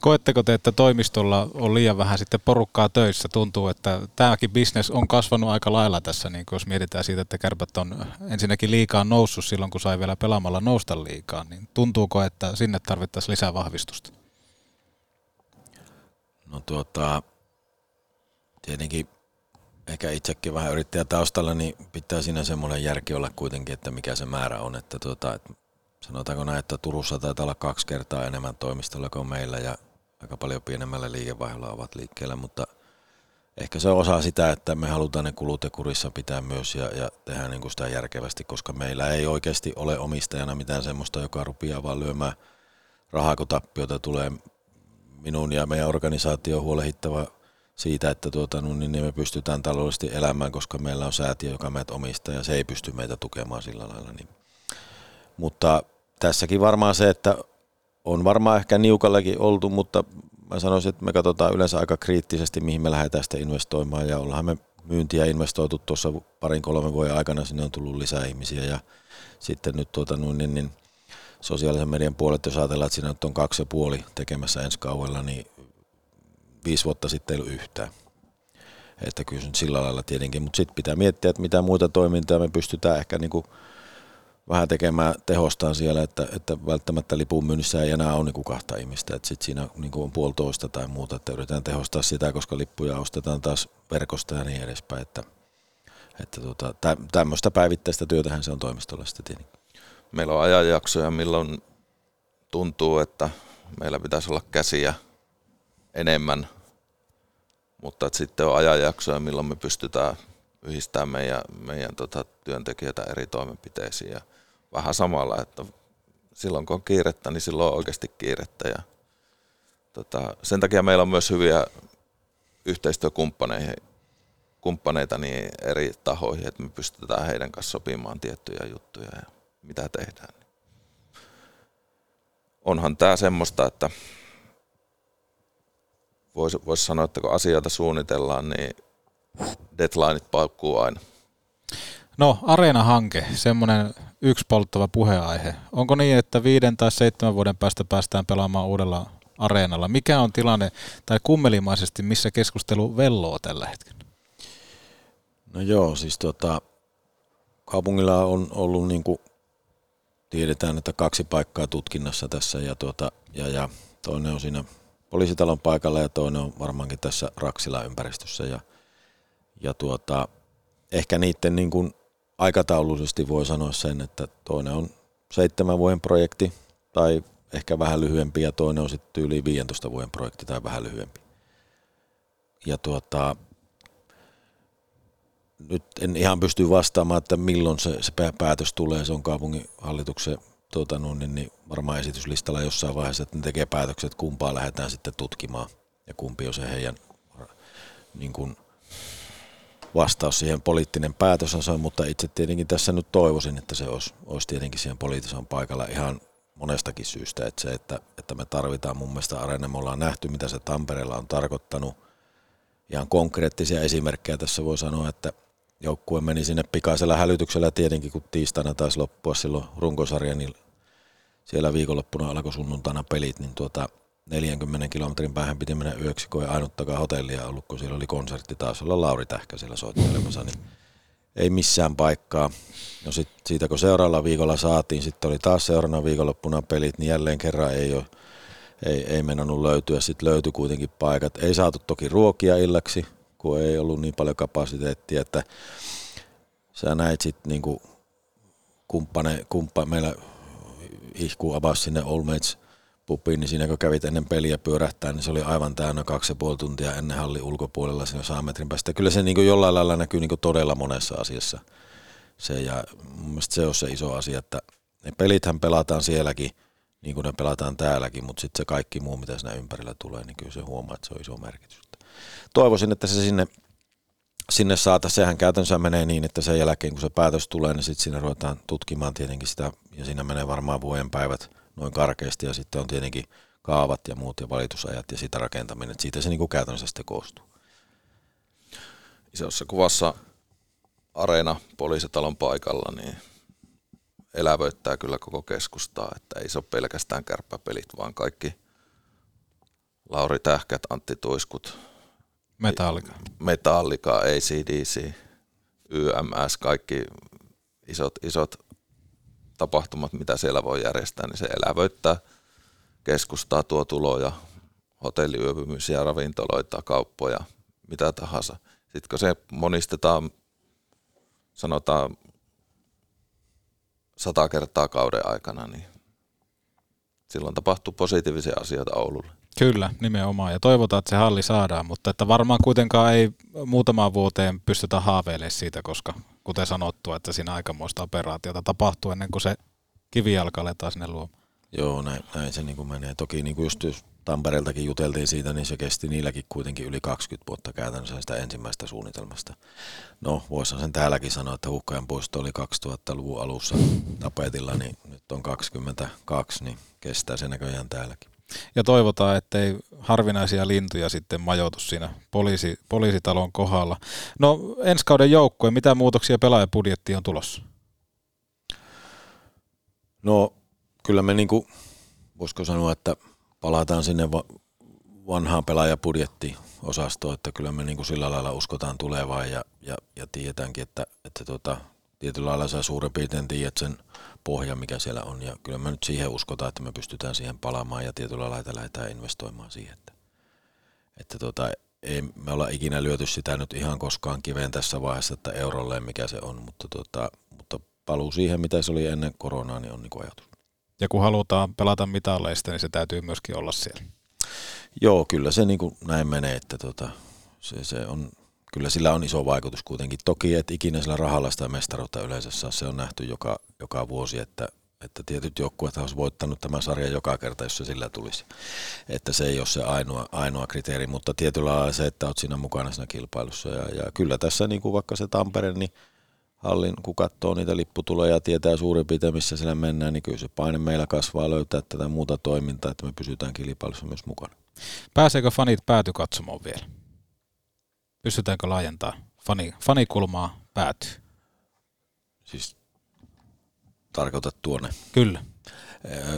Koetteko te, että toimistolla on liian vähän sitten porukkaa töissä? Tuntuu, että tämäkin bisnes on kasvanut aika lailla tässä, niin jos mietitään siitä, että kärpät on ensinnäkin liikaa noussut silloin, kun sai vielä pelaamalla nousta liikaa, niin tuntuuko, että sinne tarvittaisiin lisää vahvistusta? No tuota, tietenkin ehkä itsekin vähän yrittäjä taustalla, niin pitää siinä semmoinen järki olla kuitenkin, että mikä se määrä on. Että tuota, että sanotaanko näin, että Turussa taitaa olla kaksi kertaa enemmän toimistolla kuin meillä ja aika paljon pienemmällä liikevaihdolla ovat liikkeellä, mutta ehkä se on osa sitä, että me halutaan ne kulut ja kurissa pitää myös ja, ja tehdä niin kuin sitä järkevästi, koska meillä ei oikeasti ole omistajana mitään semmoista, joka rupeaa vaan lyömään rahaa, kun tappiota tulee minun ja meidän organisaatio huolehittava siitä, että tuota, no, niin me pystytään taloudellisesti elämään, koska meillä on säätiö, joka meitä omistaa ja se ei pysty meitä tukemaan sillä lailla. Niin. Mutta tässäkin varmaan se, että on varmaan ehkä niukallakin oltu, mutta mä sanoisin, että me katsotaan yleensä aika kriittisesti, mihin me lähdetään sitten investoimaan ja ollaan me myyntiä investoitu tuossa parin kolmen vuoden aikana, sinne on tullut lisää ihmisiä ja sitten nyt tuota, niin, niin, sosiaalisen median puolet, jos ajatellaan, että siinä nyt on kaksi ja puoli tekemässä ensi kaudella, niin viisi vuotta sitten ei ollut yhtään. Että kyllä sillä lailla tietenkin, mutta sitten pitää miettiä, että mitä muita toimintaa me pystytään ehkä niin kuin vähän tekemään tehostaan siellä, että, että välttämättä lipun myynnissä ei enää ole niin kahta ihmistä, että sitten siinä niin on puolitoista tai muuta, että yritetään tehostaa sitä, koska lippuja ostetaan taas verkosta ja niin edespäin, että, että tuota, tämmöistä päivittäistä työtähän se on toimistolla sitten tietenkin. Meillä on ajanjaksoja, milloin tuntuu, että meillä pitäisi olla käsiä enemmän, mutta että sitten on ajanjaksoja, milloin me pystytään yhdistämään meidän, meidän tota, työntekijöitä eri toimenpiteisiin ja vähän samalla, että silloin kun on kiirettä, niin silloin on oikeasti kiirettä ja tota, sen takia meillä on myös hyviä yhteistyökumppaneita kumppaneita niin eri tahoihin, että me pystytään heidän kanssa sopimaan tiettyjä juttuja ja mitä tehdään. Onhan tämä semmoista, että voisi vois sanoa, että kun asioita suunnitellaan, niin deadlineit paukkuu aina. No, Areena-hanke, semmoinen yksi polttava puheaihe. Onko niin, että viiden tai seitsemän vuoden päästä päästään pelaamaan uudella areenalla? Mikä on tilanne, tai kummelimaisesti, missä keskustelu velloo tällä hetkellä? No joo, siis tota, kaupungilla on ollut niin kuin tiedetään, että kaksi paikkaa tutkinnassa tässä ja, tuota, ja, ja toinen on siinä poliisitalon paikalla ja toinen on varmaankin tässä Raksila ympäristössä ja, ja tuota, ehkä niiden niin kuin aikataulullisesti voi sanoa sen, että toinen on seitsemän vuoden projekti tai ehkä vähän lyhyempi ja toinen on sitten yli 15 vuoden projekti tai vähän lyhyempi. Ja tuota, nyt en ihan pysty vastaamaan, että milloin se, se päätös tulee, se on kaupungin hallituksen tuota, niin, niin varmaan esityslistalla jossain vaiheessa, että ne tekee päätökset, kumpaa lähdetään sitten tutkimaan ja kumpi on se heidän niin kuin, vastaus siihen poliittinen päätös on, mutta itse tietenkin tässä nyt toivoisin, että se olisi, olisi tietenkin siihen poliittisen paikalla ihan monestakin syystä, että se, että, että me tarvitaan mun mielestä areena, me ollaan nähty, mitä se Tampereella on tarkoittanut, ihan konkreettisia esimerkkejä tässä voi sanoa, että joukkue meni sinne pikaisella hälytyksellä tietenkin, kun tiistaina taisi loppua silloin runkosarja, niin siellä viikonloppuna alkoi sunnuntaina pelit, niin tuota, 40 kilometrin päähän piti mennä yöksi, kun ei ainuttakaan hotellia ollut, kun siellä oli konsertti taas olla Lauri Tähkä siellä soittelemassa, niin ei missään paikkaa. No sit siitä kun seuraavalla viikolla saatiin, sitten oli taas seuraavana viikonloppuna pelit, niin jälleen kerran ei ole ei, ei mennnyt löytyä. Sitten löytyi kuitenkin paikat. Ei saatu toki ruokia illaksi, kun ei ollut niin paljon kapasiteettia, että sä näit sitten niinku kumppane, kumppa, meillä ihku avasi sinne Olmets pubiin, niin siinä kun kävit ennen peliä pyörähtää, niin se oli aivan täynnä kaksi ja puoli tuntia ennen hallin ulkopuolella siinä saa metrin päästä. Kyllä se niin jollain lailla näkyy niin todella monessa asiassa. Se, ja mun mielestä se on se iso asia, että ne pelithän pelataan sielläkin, niin kuin ne pelataan täälläkin, mutta sitten se kaikki muu, mitä siinä ympärillä tulee, niin kyllä se huomaa, että se on iso merkitys. Toivoisin, että se sinne, sinne saata. Sehän käytännössä menee niin, että sen jälkeen kun se päätös tulee, niin sitten siinä ruvetaan tutkimaan tietenkin sitä, ja siinä menee varmaan vuoden päivät noin karkeasti, ja sitten on tietenkin kaavat ja muut ja valitusajat ja sitä rakentaminen. Et siitä se niin kuin käytännössä sitten koostuu. Isossa kuvassa areena poliisitalon paikalla, niin elävöittää kyllä koko keskustaa, että ei se ole pelkästään kärppäpelit, vaan kaikki Lauri Tähkät, Antti Tuiskut, Metallika. Metallika, ACDC, YMS, kaikki isot, isot tapahtumat, mitä siellä voi järjestää, niin se elävöittää keskustaa, tuo tuloja, hotelliyöpymisiä, ravintoloita, kauppoja, mitä tahansa. Sitten kun se monistetaan, sanotaan sata kertaa kauden aikana, niin silloin tapahtuu positiivisia asioita Oululle. Kyllä, nimenomaan. Ja toivotaan, että se halli saadaan, mutta että varmaan kuitenkaan ei muutamaan vuoteen pystytä haaveilemaan siitä, koska kuten sanottu, että siinä aikamoista operaatiota tapahtuu ennen kuin se kivijalka aletaan sinne luomaan. Joo, näin, näin se niin kuin menee. Toki niin kuin just jos Tampereeltakin juteltiin siitä, niin se kesti niilläkin kuitenkin yli 20 vuotta käytännössä sitä ensimmäistä suunnitelmasta. No, voisihan sen täälläkin sanoa, että Hukkajan puisto oli 2000-luvun alussa tapetilla, niin nyt on 22, niin kestää se näköjään täälläkin. Ja toivotaan, ettei harvinaisia lintuja sitten majoitu siinä poliisi, poliisitalon kohdalla. No ensi kauden joukkue, mitä muutoksia pelaajapudjettiin on tulossa? No kyllä me niin kuin, voisiko sanoa, että palataan sinne va- vanhaan pelaajapudjettiosastoon, että kyllä me niin kuin sillä lailla uskotaan tulevaan ja, ja, ja tiedetäänkin, että, että tota, tietyllä lailla sä suurin piirtein tiedät sen pohjan, mikä siellä on ja kyllä me nyt siihen uskotaan, että me pystytään siihen palaamaan ja tietyllä lailla lähdetään investoimaan siihen, että, että tota, ei me olla ikinä lyöty sitä nyt ihan koskaan kiveen tässä vaiheessa, että eurolleen mikä se on, mutta, tota, mutta paluu siihen, mitä se oli ennen koronaa, niin on niin kuin ajatus. Ja kun halutaan pelata mitalleista, niin se täytyy myöskin olla siellä. Joo, kyllä se niin kuin näin menee, että tota, se, se on, kyllä sillä on iso vaikutus kuitenkin. Toki, että ikinä sillä rahalla sitä mestaruutta yleensä saa, se on nähty joka, joka vuosi, että, että tietyt joukkueet olisi voittanut tämän sarjan joka kerta, jos se sillä tulisi. Että se ei ole se ainoa, ainoa kriteeri, mutta tietyllä lailla se, että olet siinä mukana siinä kilpailussa. Ja, ja kyllä tässä niin kuin vaikka se Tampere, niin hallin, kun katsoo niitä lipputuloja ja tietää suurin piirtein, missä siellä mennään, niin kyllä se paine meillä kasvaa löytää tätä muuta toimintaa, että me pysytään kilpailussa myös mukana. Pääseekö fanit päätykatsomoon vielä? Pystytäänkö laajentaa fani, fanikulmaa päätyy? Siis tarkoitat tuonne? Kyllä.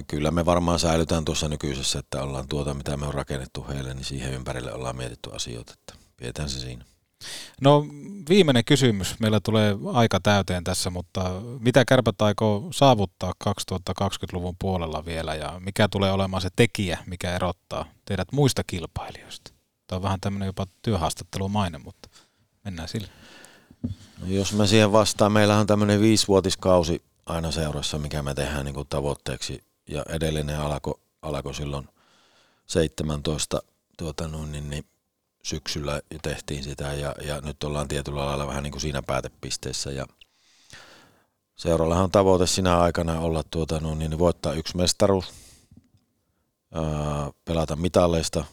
Kyllä me varmaan säilytään tuossa nykyisessä, että ollaan tuota, mitä me on rakennettu heille, niin siihen ympärille ollaan mietitty asioita, että pidetään se siinä. No viimeinen kysymys. Meillä tulee aika täyteen tässä, mutta mitä kärpät aikoo saavuttaa 2020-luvun puolella vielä ja mikä tulee olemaan se tekijä, mikä erottaa teidät muista kilpailijoista? Tämä on vähän tämmöinen jopa työhaastattelumainen, mutta mennään sille. No jos mä siihen vastaan, meillä on tämmöinen viisivuotiskausi aina seurassa, mikä me tehdään niin kuin tavoitteeksi ja edellinen alkoi alko silloin 17 tuota, noin, niin, niin syksyllä tehtiin sitä ja, ja nyt ollaan tietyllä lailla vähän niin kuin siinä päätepisteessä ja seurallahan on tavoite sinä aikana olla tuota, niin voittaa yksi mestaruus, ää, pelata mitalleista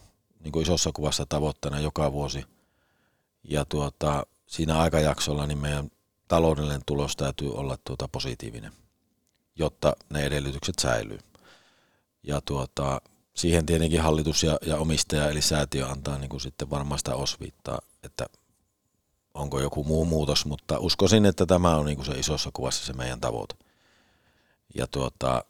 niin kuin isossa kuvassa tavoitteena joka vuosi ja tuota, siinä aikajaksolla niin meidän taloudellinen tulos täytyy olla tuota positiivinen, jotta ne edellytykset säilyy. Ja tuota, siihen tietenkin hallitus ja, ja omistaja eli säätiö antaa niin kuin sitten varmaan sitä osviittaa, että onko joku muu muutos, mutta uskoisin, että tämä on niin kuin se isossa kuvassa se meidän tavoite. Ja tuota,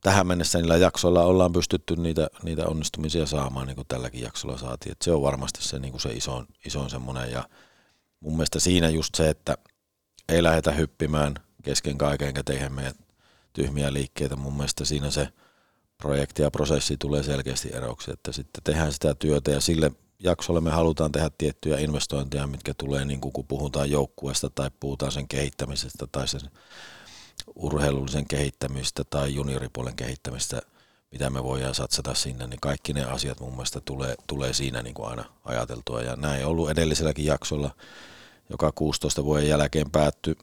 tähän mennessä niillä jaksoilla ollaan pystytty niitä, niitä onnistumisia saamaan, niin kuin tälläkin jaksolla saatiin. Et se on varmasti se, niin kuin se isoin, isoin semmoinen. Ja mun mielestä siinä just se, että ei lähdetä hyppimään kesken kaiken, enkä tehdä meidän tyhmiä liikkeitä. Mun mielestä siinä se projekti ja prosessi tulee selkeästi eroksi, että sitten tehdään sitä työtä ja sille jaksolle me halutaan tehdä tiettyjä investointeja, mitkä tulee niin kuin kun puhutaan joukkueesta tai puhutaan sen kehittämisestä tai sen urheilullisen kehittämistä tai junioripuolen kehittämistä, mitä me voidaan satsata sinne, niin kaikki ne asiat mun mielestä tulee, tulee siinä niin kuin aina ajateltua. Ja näin on ollut edelliselläkin jaksolla, joka 16 vuoden jälkeen päättyi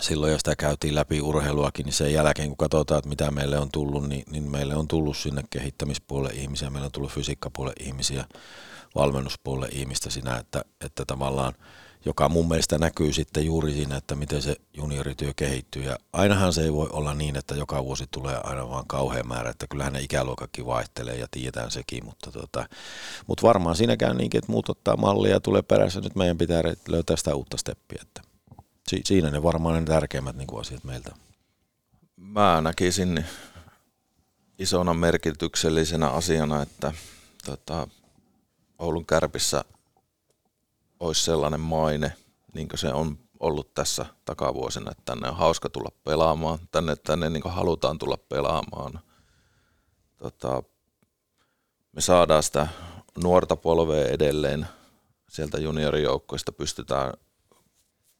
silloin, ja sitä käytiin läpi urheiluakin, niin sen jälkeen kun katsotaan, että mitä meille on tullut, niin, niin meille on tullut sinne kehittämispuolelle ihmisiä, meillä on tullut fysiikkapuolelle ihmisiä, valmennuspuolelle ihmistä siinä, että, että tavallaan joka mun mielestä näkyy sitten juuri siinä, että miten se juniorityö kehittyy. Ja ainahan se ei voi olla niin, että joka vuosi tulee aina vaan kauhean määrä, että kyllähän ne ikäluokakki vaihtelee ja tiedetään sekin, mutta, tota, mutta varmaan siinä käy niinkin, että muut ottaa mallia ja tulee perässä. Nyt meidän pitää löytää sitä uutta steppiä. Että si- siinä ne varmaan ne tärkeimmät niin kuin asiat meiltä. Mä näkisin isona merkityksellisenä asiana, että tota, Oulun kärpissä olisi sellainen maine, niin kuin se on ollut tässä takavuosina, että tänne on hauska tulla pelaamaan, tänne, tänne niin kuin halutaan tulla pelaamaan. Tota, me saadaan sitä nuorta polvea edelleen sieltä juniorijoukkoista, pystytään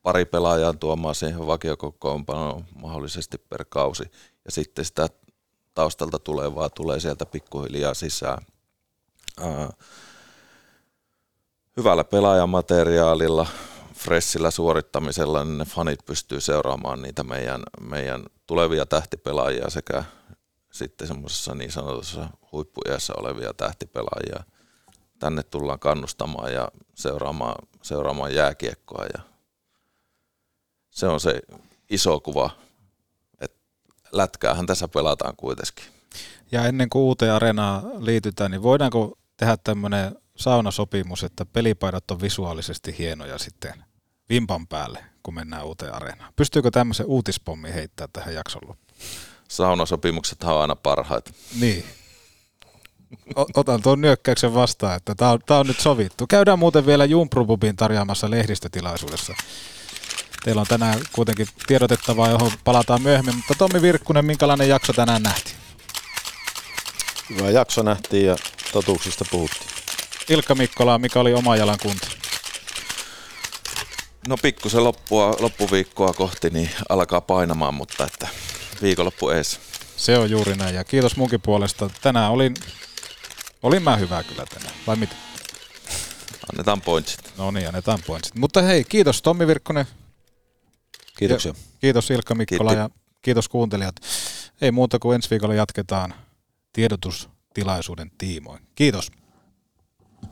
pari pelaajaa tuomaan siihen vakiokokoonpanoon mahdollisesti per kausi, ja sitten sitä taustalta tulevaa tulee sieltä pikkuhiljaa sisään. Ää, hyvällä pelaajamateriaalilla, fressillä suorittamisella, niin ne fanit pystyy seuraamaan niitä meidän, meidän tulevia tähtipelaajia sekä sitten semmoisessa niin sanotussa huippuiässä olevia tähtipelaajia. Tänne tullaan kannustamaan ja seuraamaan, seuraamaan jääkiekkoa ja se on se iso kuva, että lätkäähän tässä pelataan kuitenkin. Ja ennen kuin uuteen areenaan liitytään, niin voidaanko tehdä tämmöinen saunasopimus, että pelipaidat on visuaalisesti hienoja sitten vimpan päälle, kun mennään uuteen areenaan. Pystyykö tämmöisen uutispommi heittää tähän jakson loppuun? Saunasopimukset on aina parhaita. Niin. Otan tuon nyökkäyksen vastaan, että tämä on, tää on nyt sovittu. Käydään muuten vielä Jumprububin tarjoamassa lehdistötilaisuudessa. Teillä on tänään kuitenkin tiedotettavaa, johon palataan myöhemmin, mutta Tommi Virkkunen, minkälainen jakso tänään nähtiin? Hyvä jakso nähtiin ja totuuksista puhuttiin. Ilkka Mikkola, mikä oli oma jalan kunto? No pikkusen loppua, loppuviikkoa kohti niin alkaa painamaan, mutta että viikonloppu ees. Se on juuri näin ja kiitos munkin puolesta. Tänään olin, olin mä hyvä kyllä tänään, vai mitä? Annetaan pointsit. No niin, annetaan pointsit. Mutta hei, kiitos Tommi Virkkonen. Kiitoksia. Ja kiitos Ilkka Mikkola Kiitti. ja kiitos kuuntelijat. Ei muuta kuin ensi viikolla jatketaan tiedotustilaisuuden tiimoin. Kiitos.